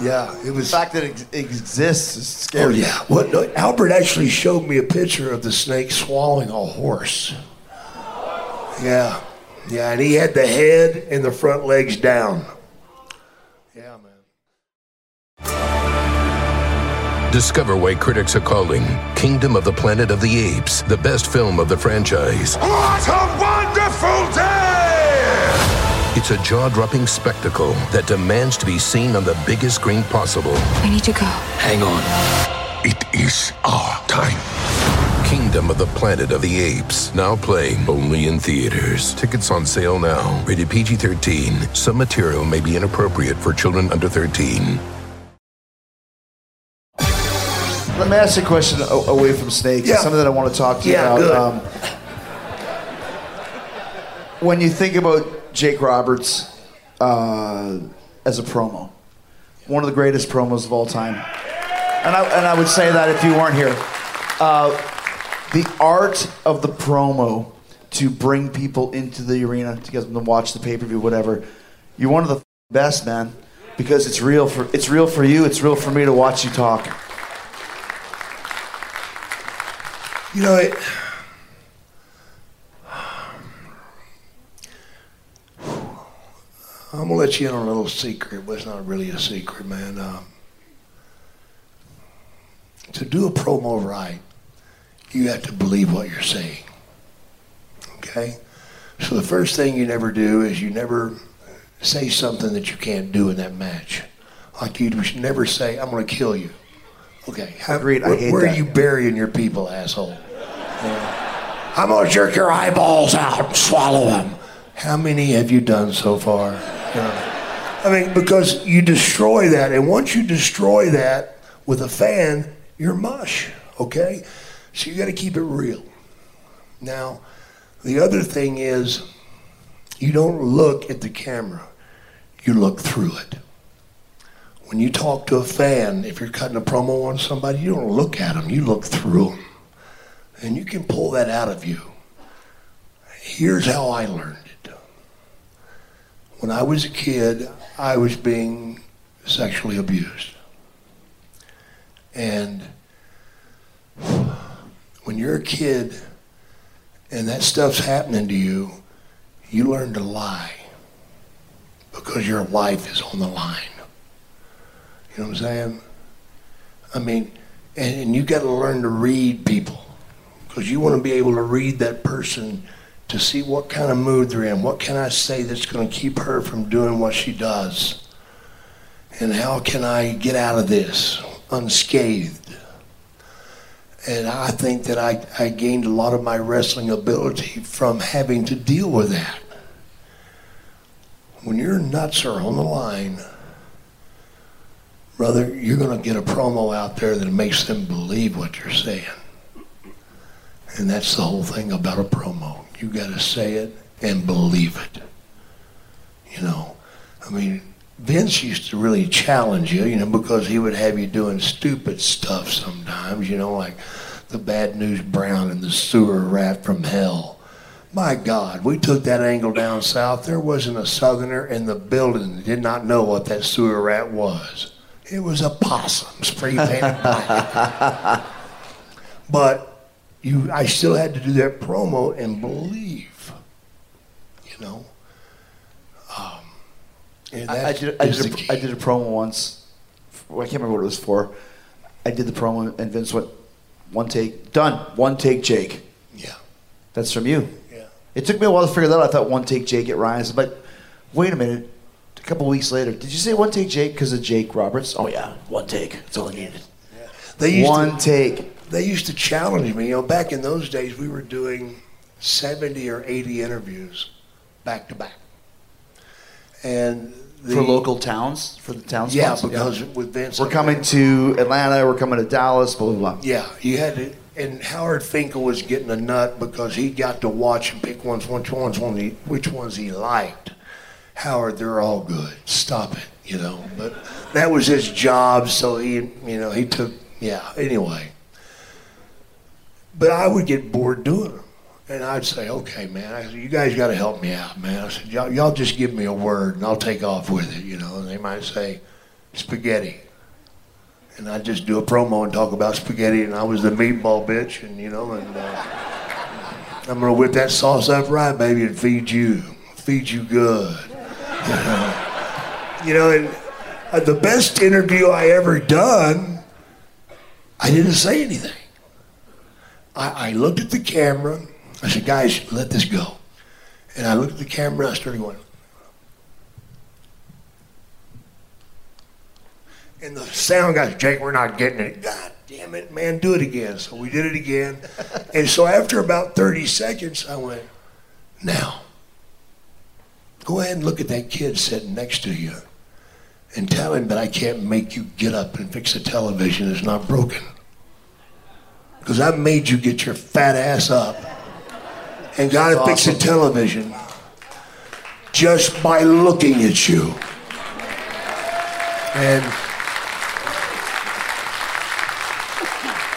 S2: Yeah, it was.
S1: The fact that it exists is scary.
S2: Oh yeah. What no, Albert actually showed me a picture of the snake swallowing a horse. Yeah, yeah, and he had the head and the front legs down. Yeah, man.
S4: Discover why critics are calling Kingdom of the Planet of the Apes the best film of the franchise.
S5: What a wonderful day!
S4: It's a jaw dropping spectacle that demands to be seen on the biggest screen possible.
S6: I need to go.
S4: Hang on. It is our time. Kingdom of the Planet of the Apes, now playing only in theaters. Tickets on sale now. Rated PG 13. Some material may be inappropriate for children under 13.
S1: Let me ask you a question away from snakes.
S2: Yeah.
S1: Something that I want to talk to you
S2: Yeah,
S1: about.
S2: good.
S1: Um, when you think about Jake Roberts uh, as a promo, one of the greatest promos of all time, and I, and I would say that if you weren't here, uh, the art of the promo to bring people into the arena to get them to watch the pay per view, whatever. You're one of the best, man, because it's real for it's real for you. It's real for me to watch you talk.
S2: You know it. I'm gonna let you in on a little secret, but it's not really a secret, man. Um, to do a promo right, you have to believe what you're saying. Okay? So the first thing you never do is you never say something that you can't do in that match. Like you should never say, "I'm going to kill you." Okay, how,
S1: Agreed, I
S2: Where,
S1: hate
S2: where
S1: that.
S2: are you burying your people, asshole? Yeah. I'm going to jerk your eyeballs out and swallow them. How many have you done so far? Know, I mean, because you destroy that, and once you destroy that with a fan, you're mush. Okay, so you got to keep it real. Now, the other thing is, you don't look at the camera, you look through it. When you talk to a fan, if you're cutting a promo on somebody, you don't look at them, you look through them. And you can pull that out of you. Here's how I learned it. When I was a kid, I was being sexually abused. And when you're a kid and that stuff's happening to you, you learn to lie because your life is on the line. You know what I'm saying? I mean, and, and you got to learn to read people because you want to be able to read that person to see what kind of mood they're in. What can I say that's going to keep her from doing what she does? And how can I get out of this unscathed? And I think that I, I gained a lot of my wrestling ability from having to deal with that. When your nuts are on the line, brother, you're going to get a promo out there that makes them believe what you're saying. And that's the whole thing about a promo. You got to say it and believe it. You know, I mean, Vince used to really challenge you, you know, because he would have you doing stupid stuff sometimes, you know, like the Bad News Brown and the sewer rat from hell. My God, we took that angle down south. There wasn't a southerner in the building that did not know what that sewer rat was. It was a possum spray painted black. but you, I still had to do that promo and believe, you know.
S1: I, I did. I did, did a promo once. Well, I can't remember what it was for. I did the promo, and Vince went, "One take, done. One take, Jake."
S2: Yeah,
S1: That's from you.
S2: yeah.
S1: It took me a while to figure that out. I thought one take Jake at Ryan's, but wait a minute. A couple weeks later, did you say one take Jake because of Jake Roberts? Oh yeah, one take. That's all I needed.
S2: They used
S1: One
S2: to,
S1: take.
S2: they used to challenge me. You know, back in those days, we were doing 70 or 80 interviews back to back. And the,
S1: for local towns, for the towns.
S2: yeah,
S1: spots?
S2: because with Vince,
S1: we're coming to Atlanta. We're coming to Dallas. Blah blah blah.
S2: Yeah, you had to. And Howard Finkel was getting a nut because he got to watch and pick ones, which ones, which ones he liked. Howard, they're all good. Stop it, you know. But that was his job, so he, you know, he took. Yeah. Anyway. But I would get bored doing them. And I'd say, okay, man, I said, you guys got to help me out, man. I said, y'all, y'all just give me a word and I'll take off with it, you know. And they might say, spaghetti. And I'd just do a promo and talk about spaghetti and I was the meatball bitch and, you know, and uh, I'm to whip that sauce up right, baby, and feed you. Feed you good. you know, and uh, the best interview I ever done, I didn't say anything. I, I looked at the camera. I said, guys, let this go. And I looked at the camera. I started going. And the sound guy, Jake, we're not getting it. God damn it, man, do it again. So we did it again. and so after about 30 seconds, I went, now, go ahead and look at that kid sitting next to you and tell him that I can't make you get up and fix the television It's not broken. Because I made you get your fat ass up and got to fix a television just by looking at you. And,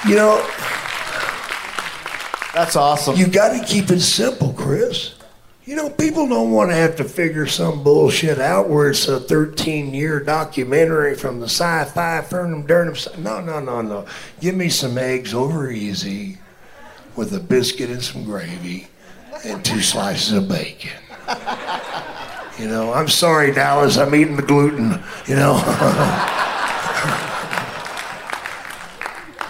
S2: you know,
S1: That's awesome.
S2: you got to keep it simple, Chris. You know, people don't want to have to figure some bullshit out where it's a 13 year documentary from the sci fi Fernum Durnham. sci- No, no, no, no. Give me some eggs over easy with a biscuit and some gravy and two slices of bacon. You know, I'm sorry, Dallas, I'm eating the gluten, you know.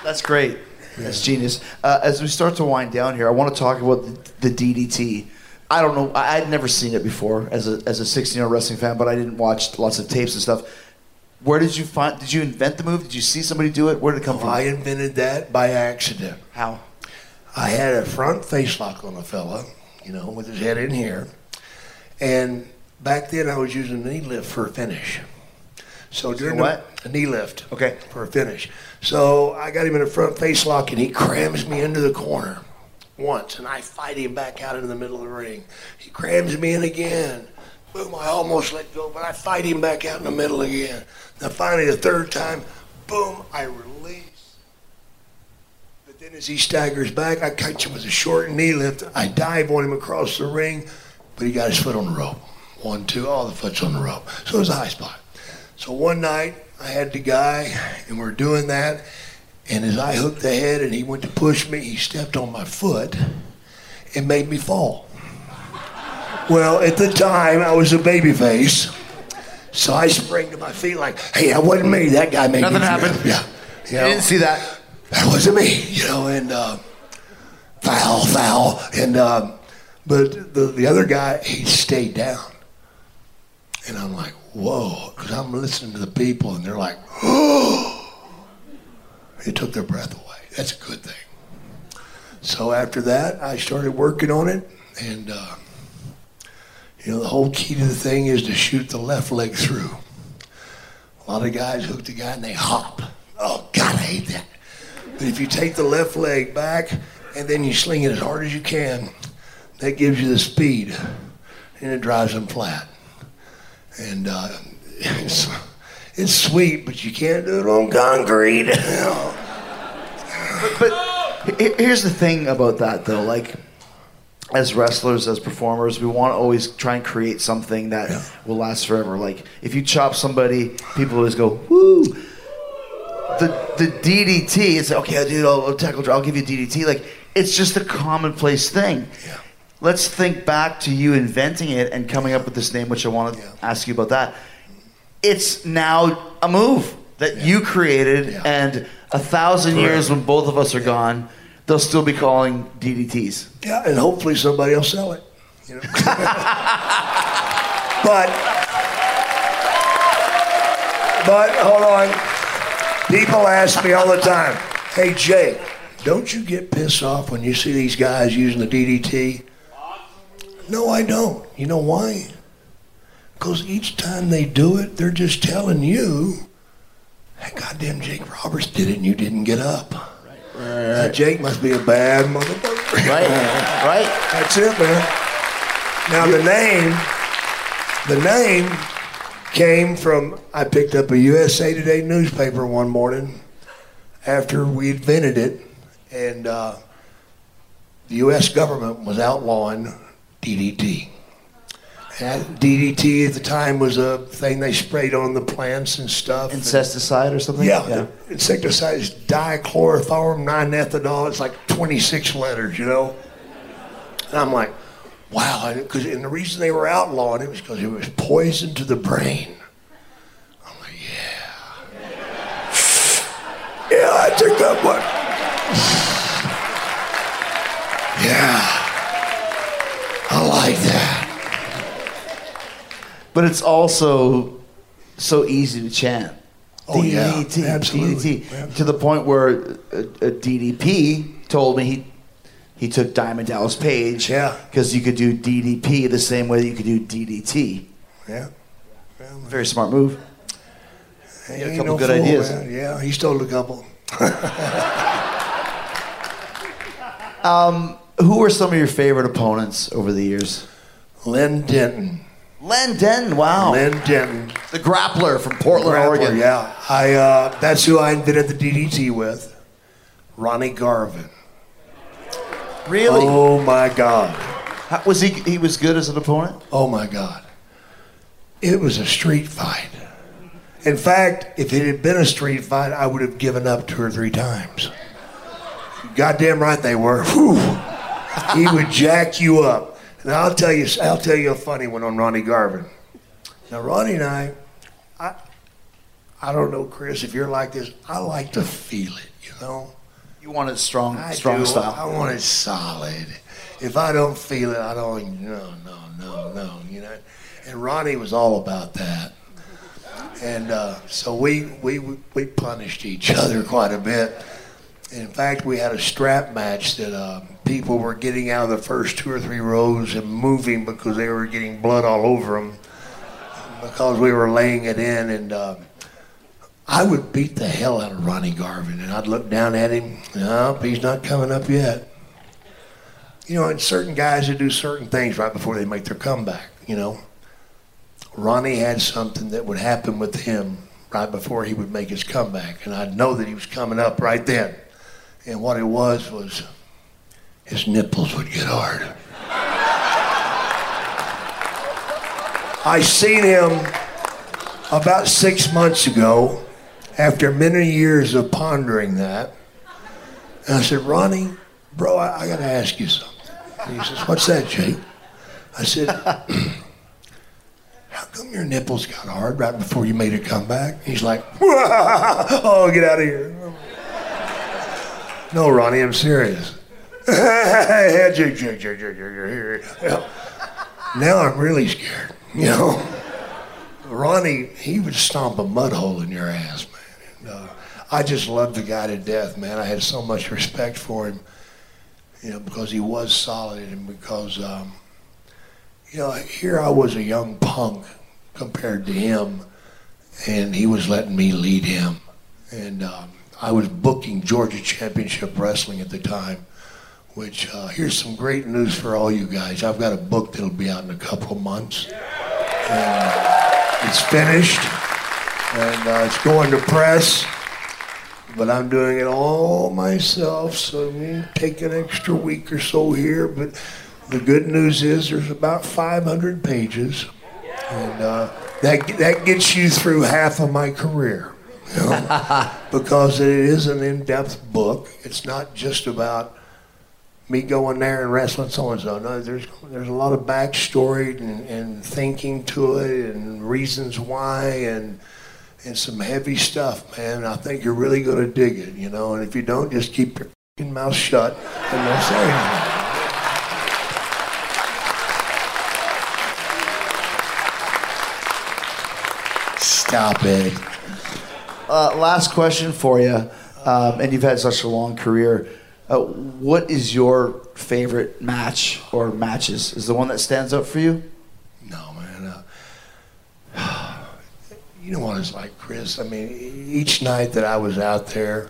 S1: That's great. That's genius. Uh, as we start to wind down here, I want to talk about the, the DDT. I don't know. I, I'd never seen it before as a as a 16 year old wrestling fan, but I didn't watch lots of tapes and stuff. Where did you find? Did you invent the move? Did you see somebody do it? Where did it come from?
S2: I invented that by accident.
S1: How?
S2: I had a front face lock on a fella, you know, with his head in here. And back then I was using a knee lift for a finish. So during
S1: So what?
S2: The, a knee lift.
S1: Okay.
S2: For a finish. So I got him in a front face lock and he crams me into the corner once and I fight him back out into the middle of the ring. He crams me in again. Boom, I almost let go, but I fight him back out in the middle again. Now finally the third time, boom, I release. Then as he staggers back, I catch him with a short knee lift. I dive on him across the ring, but he got his foot on the rope. One, two, all the foot's on the rope. So it was a high spot. So one night, I had the guy, and we're doing that, and as I hooked the head and he went to push me, he stepped on my foot and made me fall. Well, at the time, I was a baby face. So I sprang to my feet like, hey, that wasn't me. That guy made
S1: Nothing
S2: me fall."
S1: happened.
S2: Yeah. You
S1: I didn't see that.
S2: That wasn't me, you know, and uh, foul, foul, and um, but the the other guy he stayed down, and I'm like, whoa, because I'm listening to the people, and they're like, oh, it took their breath away. That's a good thing. So after that, I started working on it, and uh, you know, the whole key to the thing is to shoot the left leg through. A lot of guys hook the guy and they hop. Oh God, I hate that. But if you take the left leg back and then you sling it as hard as you can, that gives you the speed, and it drives them flat. And uh, it's it's sweet, but you can't do it on concrete.
S1: But he- here's the thing about that, though. Like, as wrestlers, as performers, we want to always try and create something that
S2: Yeah.
S1: will last forever. Like, if you chop somebody, people always go, "Woo!" The the DDT, it's like, okay, dude, I'll, I'll tackle, I'll give you DDT. Like, it's just a commonplace thing.
S2: Yeah.
S1: Let's think back to you inventing it and coming up with this name, which I want to
S2: Yeah.
S1: ask you about that. It's now a move that you created,
S2: Yeah.
S1: and a thousand years when both of us are gone, they'll still be calling DDTs.
S2: Yeah, and hopefully somebody will sell it. You know? but but hold on. People ask me all the time, "Hey Jake, don't you get pissed off when you see these guys using the DDT?" No, I don't. You know why? Because each time they do it, they're just telling you, "Hey, goddamn Jake Roberts did it, and you didn't get up." That Jake must be a bad motherfucker.
S1: Right? right?
S2: That's it, man. Now the name, the name came from I picked up a USA Today newspaper one morning after we invented it, and uh, the U.S. government was outlawing DDT. And DDT at the time was a thing they sprayed on the plants and stuff.
S1: Incesticide or something?
S2: Yeah, the insecticide is dichlorothorm nithethanol. It's like 26 letters, you know. And I'm like, wow, because and the reason they were outlawing it was because it was poison to the brain. I'm like, yeah, yeah, I took that one. Yeah, I like that.
S1: But it's also so easy to chant.
S2: Oh, yeah.
S1: DDT,
S2: Absolutely.
S1: To the point where a, a DDP told me he he took Diamond Dallas Page
S2: Yeah.
S1: because you could do DDP the same way that you could do DDT.
S2: Yeah.
S1: Very smart move.
S2: He
S1: got a couple
S2: no
S1: good
S2: fool,
S1: ideas.
S2: man. Yeah, he stole a couple.
S1: Who were some of your favorite opponents over the years?
S2: Len Denton.
S1: Len Denton, wow.
S2: Len Denton.
S1: the grappler from Portland,
S2: Grappler,
S1: Oregon.
S2: Yeah, I. Uh, that's who I invented the DDT with. Ronnie Garvin.
S1: Really?
S2: Oh my God.
S1: How- was he he was good as an opponent?
S2: Oh my God. It was a street fight. In fact, if it had been a street fight, I would have given up two or three times. Goddamn right they were. Whew. He would jack you up. And I'll tell you, I'll tell you a funny one on Ronnie Garvin. Now, Ronnie and I, I, I don't know, Chris, if you're like this. I like to feel it, you know.
S1: You want it strong
S2: I
S1: strong
S2: do.
S1: style.
S2: I want it solid. if I don't feel it, I don't. No, no, no, no. You know. And Ronnie was all about that. And uh, so we, we we punished each other quite a bit. In fact, we had a strap match that uh, people were getting out of the first two or three rows and moving because they were getting blood all over them because we were laying it in. And uh, I would beat the hell out of Ronnie Garvin, and I'd look down at him. No, he's not coming up yet. You know, and certain guys that do certain things right before they make their comeback. You know, Ronnie had something that would happen with him right before he would make his comeback, and I'd know that he was coming up right then. And what it was was his nipples would get hard. I seen him about six months ago after many years of pondering that. And I said, Ronnie, bro, I, I got to ask you something. And he says, What's that, Jake? I said, How come your nipples got hard right before you made a comeback? He's like, Oh, get out of here. No, Ronnie, I'm serious. Now I'm really scared, you know. Ronnie, he would stomp a mud hole in your ass. And, I just loved the guy to death, man. I had so much respect for him, you know, because he was solid and because, um, you know, here I was a young punk compared to him, and he was letting me lead him. And um, I was booking Georgia Championship Wrestling at the time, which uh, here's some great news for all you guys. I've got a book that'll be out in a couple of months. And, it's finished, and uh, it's going to press. But I'm doing it all myself, so may take an extra week or so here. But the good news is there's about 500 pages, and uh, that that gets you through half of my career. You know? because it is an in-depth book. It's not just about me going there and wrestling so and so. No, there's there's a lot of backstory and, and thinking to it and reasons why and and some heavy stuff, man. I think you're really gonna dig it, you know. And if you don't, just keep your mouth shut and don't say anything. Stop it.
S1: Uh, last question for you, um, and you've had such a long career. Uh, what is your favorite match or matches? Is the one that stands out for you?
S2: No, man. Uh, you know what it's like, Chris. I mean, each night that I was out there,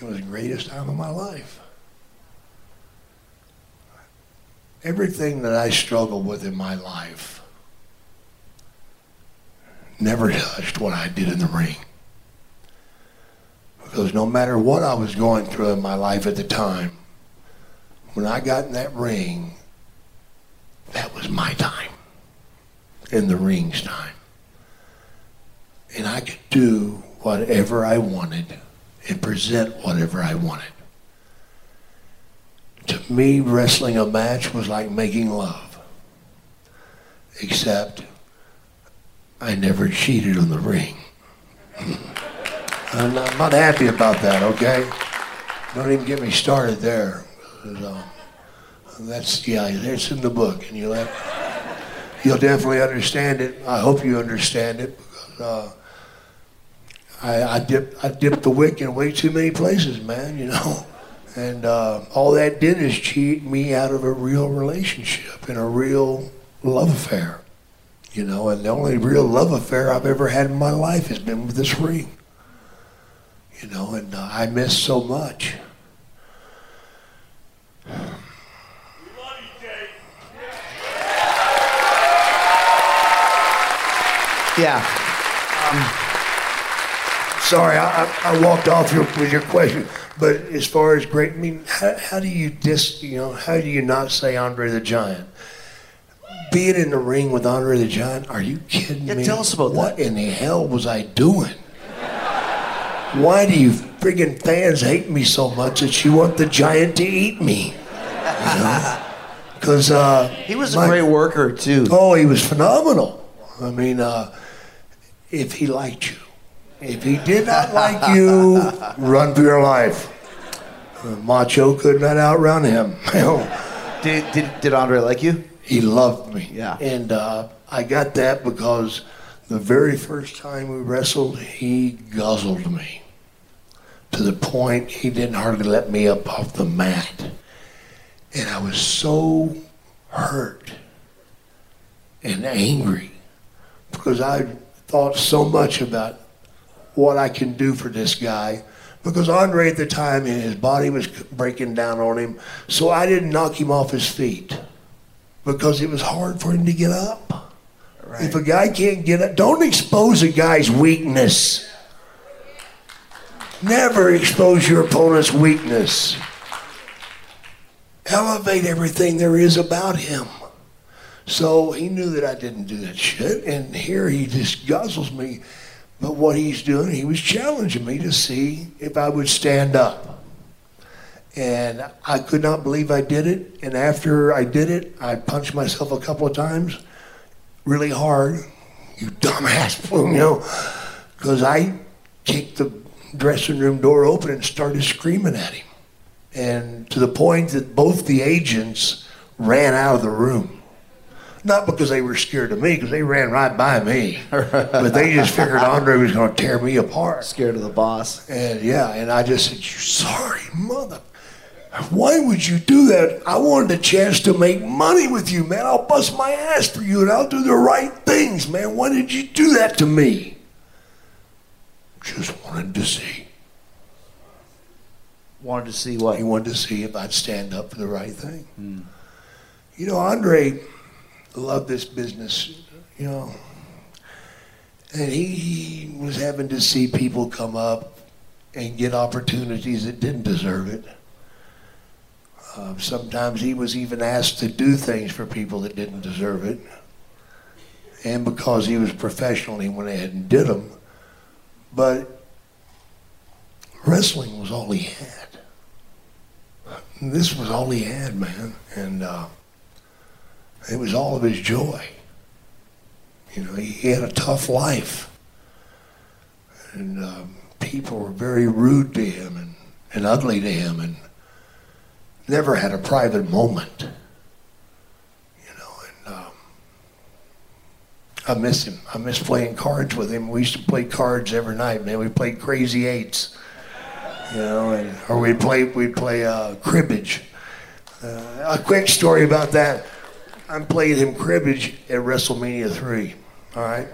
S2: it was the greatest time of my life. Everything that I struggled with in my life never touched what I did in the ring. Because no matter what I was going through in my life at the time, when I got in that ring, that was my time. In the ring's time. And I could do whatever I wanted and present whatever I wanted. To me, wrestling a match was like making love. Except I never cheated on the ring. I'm not, not happy about that, okay? Don't even get me started there. Uh, that's, yeah, it's in the book, and you'll, have, you'll definitely understand it. I hope you understand it because uh, I, I, dip, I dipped the wick in way too many places, man, you know? And uh, all that did is cheat me out of a real relationship and a real love affair. You know, and the only real love affair I've ever had in my life has been with this ring. You know, and uh, I miss so much.
S1: Yeah.
S2: Sorry, I, I, walked off your, with your question. But as far as great, I mean, how, how do you dis, you know, how do you not say Andre the Giant? Being in the ring with Andre the Giant, are you kidding
S1: Yeah,
S2: me?
S1: tell us about that.
S2: what
S1: that.
S2: in the hell was I doing? Why do you friggin' fans hate me so much that you want the Giant to eat me? Because uh,
S1: He was a
S2: my-
S1: great worker, too.
S2: Oh, he was phenomenal. I mean, uh, if he liked you. If he did not like you, run for your life. Macho could not outrun him.
S1: Did, did, did Andre like you?
S2: he loved me.
S1: Yeah.
S2: And uh, I got that because the very first time we wrestled, he guzzled me to the point he didn't hardly let me up off the mat. And I was so hurt and angry because I thought so much about what I can do for this guy. Because Andre at the time, his body was breaking down on him, so I didn't knock him off his feet because it was hard for him to get up. If a guy can't get up, don't expose a guy's weakness. Never expose your opponent's weakness. Elevate everything there is about him. So he knew that I didn't do that shit, and here he just guzzles me. But what he's doing, he was challenging me to see if I would stand up. And I could not believe I did it. And after I did it, I punched myself a couple of times really hard. You dumbass, you know, because I kicked the dressing room door open and started screaming at him. And to the point that both the agents ran out of the room. Not because they were scared of me, because they ran right by me. but they just figured Andre was going to tear me apart.
S1: Scared of the boss.
S2: And yeah, and I just said, "You sorry, mother. Why would you do that? I wanted a chance to make money with you, man. I'll bust my ass for you, and I'll do the right things, man. Why did you do that to me? Just wanted to see.
S1: Wanted to see what?
S2: He wanted to see if I'd stand up for the right thing. Hmm. You know, Andre loved this business, you know. And he, he was having to see people come up and get opportunities that didn't deserve it. Uh, sometimes he was even asked to do things for people that didn't deserve it. And because he was professional, he went ahead and did them. But wrestling was all he had. This was all he had, man. And uh, it was all of his joy. You know, he, had a tough life. And um, people were very rude to him and, and ugly to him and never had a private moment. You know, and um, I miss him. I miss playing cards with him. We used to play cards every night, man. We played crazy eights. You know, and, or we'd play we'd play uh, cribbage. Uh, a quick story about that. I played him cribbage at WrestleMania three. All right.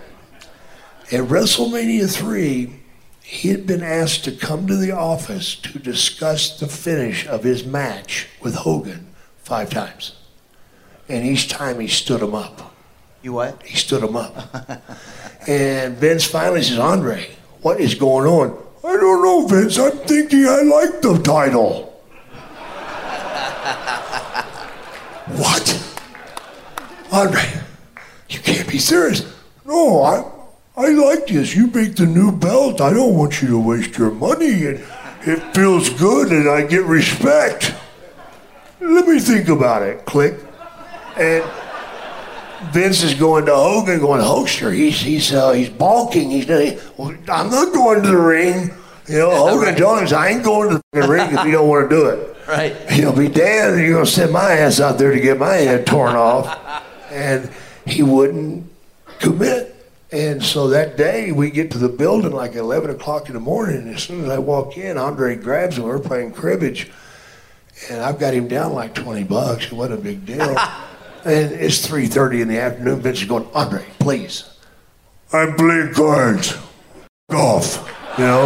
S2: At WrestleMania three, he had been asked to come to the office to discuss the finish of his match with Hogan five times, and each time he stood him up.
S1: You what?
S2: He stood him up. and Vince finally says, Andre, what is going on? I don't know, Vince. I'm thinking I like the title. what? Andre, you can't be serious. No, I, I like this. You make the new belt. I don't want you to waste your money. And it feels good and I get respect. Let me think about it. Click. And Vince is going to Hogan, going, Hoster, he's he's uh, he's balking. He's well, I'm not going to the ring. You know, Hogan told him, I ain't going to the ring if you don't want to do it.
S1: Right.
S2: He'll be damned. You're gonna send my ass out there to get my head torn off, and he wouldn't commit. And so that day we get to the building like 11 o'clock in the morning. And as soon as I walk in, Andre grabs him. We're playing cribbage, and I've got him down like 20 bucks. It wasn't a big deal. And it's 3.30 in the afternoon. Vince is going, Andre, please. I'm playing cards. Golf. You know?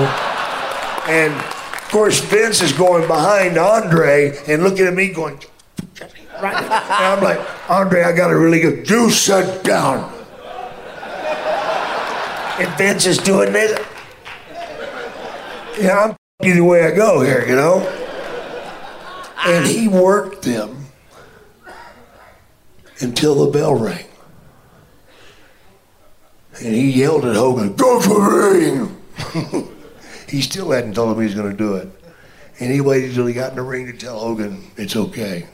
S2: And, of course, Vince is going behind Andre and looking at me going, right. And I'm like, Andre, I got to really good. You sit down. And Vince is doing this. Yeah, I'm either way I go here, you know? And he worked them until the bell rang. And he yelled at Hogan, go the ring. he still hadn't told him he was going to do it. And he waited until he got in the ring to tell Hogan it's okay.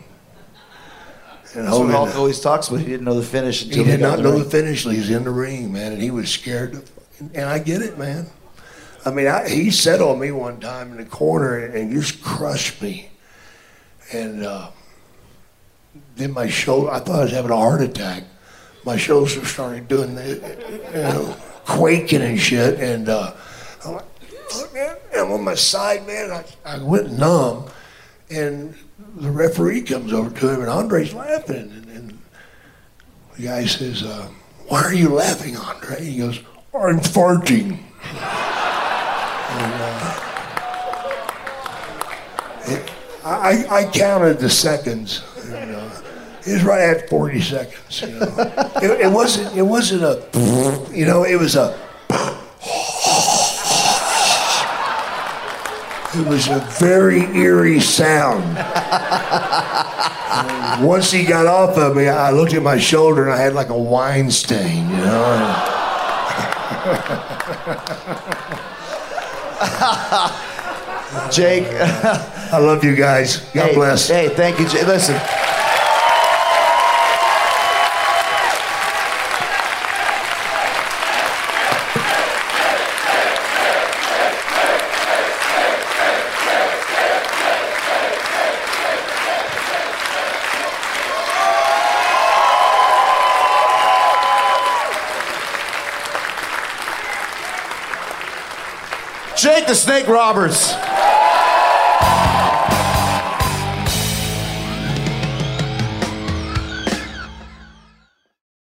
S2: And Hogan,
S1: Hulk always talks about. He didn't know the finish until
S2: he did not
S1: in
S2: know
S1: ring.
S2: the finish. till He was in the ring, man, and he was scared. To, and I get it, man. I mean, I, he sat on me one time in the corner and, just crushed me. And uh, then my shoulder, I thought I was having a heart attack. My shoulders started doing the, you know, quaking and shit. And uh, I'm like, "Fuck, man. And I'm on my side, man. I, I went numb. And the referee comes over to him, and Andre's laughing. And, and the guy says, uh, Why are you laughing, Andre? He goes, I'm farting. And, uh, it- I, I counted the seconds. And, uh, it was right at 40 seconds. You know, it, it wasn't. It wasn't a. You know, it was a. It was a very eerie sound. And once he got off of me, I looked at my shoulder and I had like a wine stain. You know.
S1: Jake.
S2: I love you guys. God
S1: hey,
S2: bless.
S1: Hey, thank you, Jake. Listen. The Snake Roberts.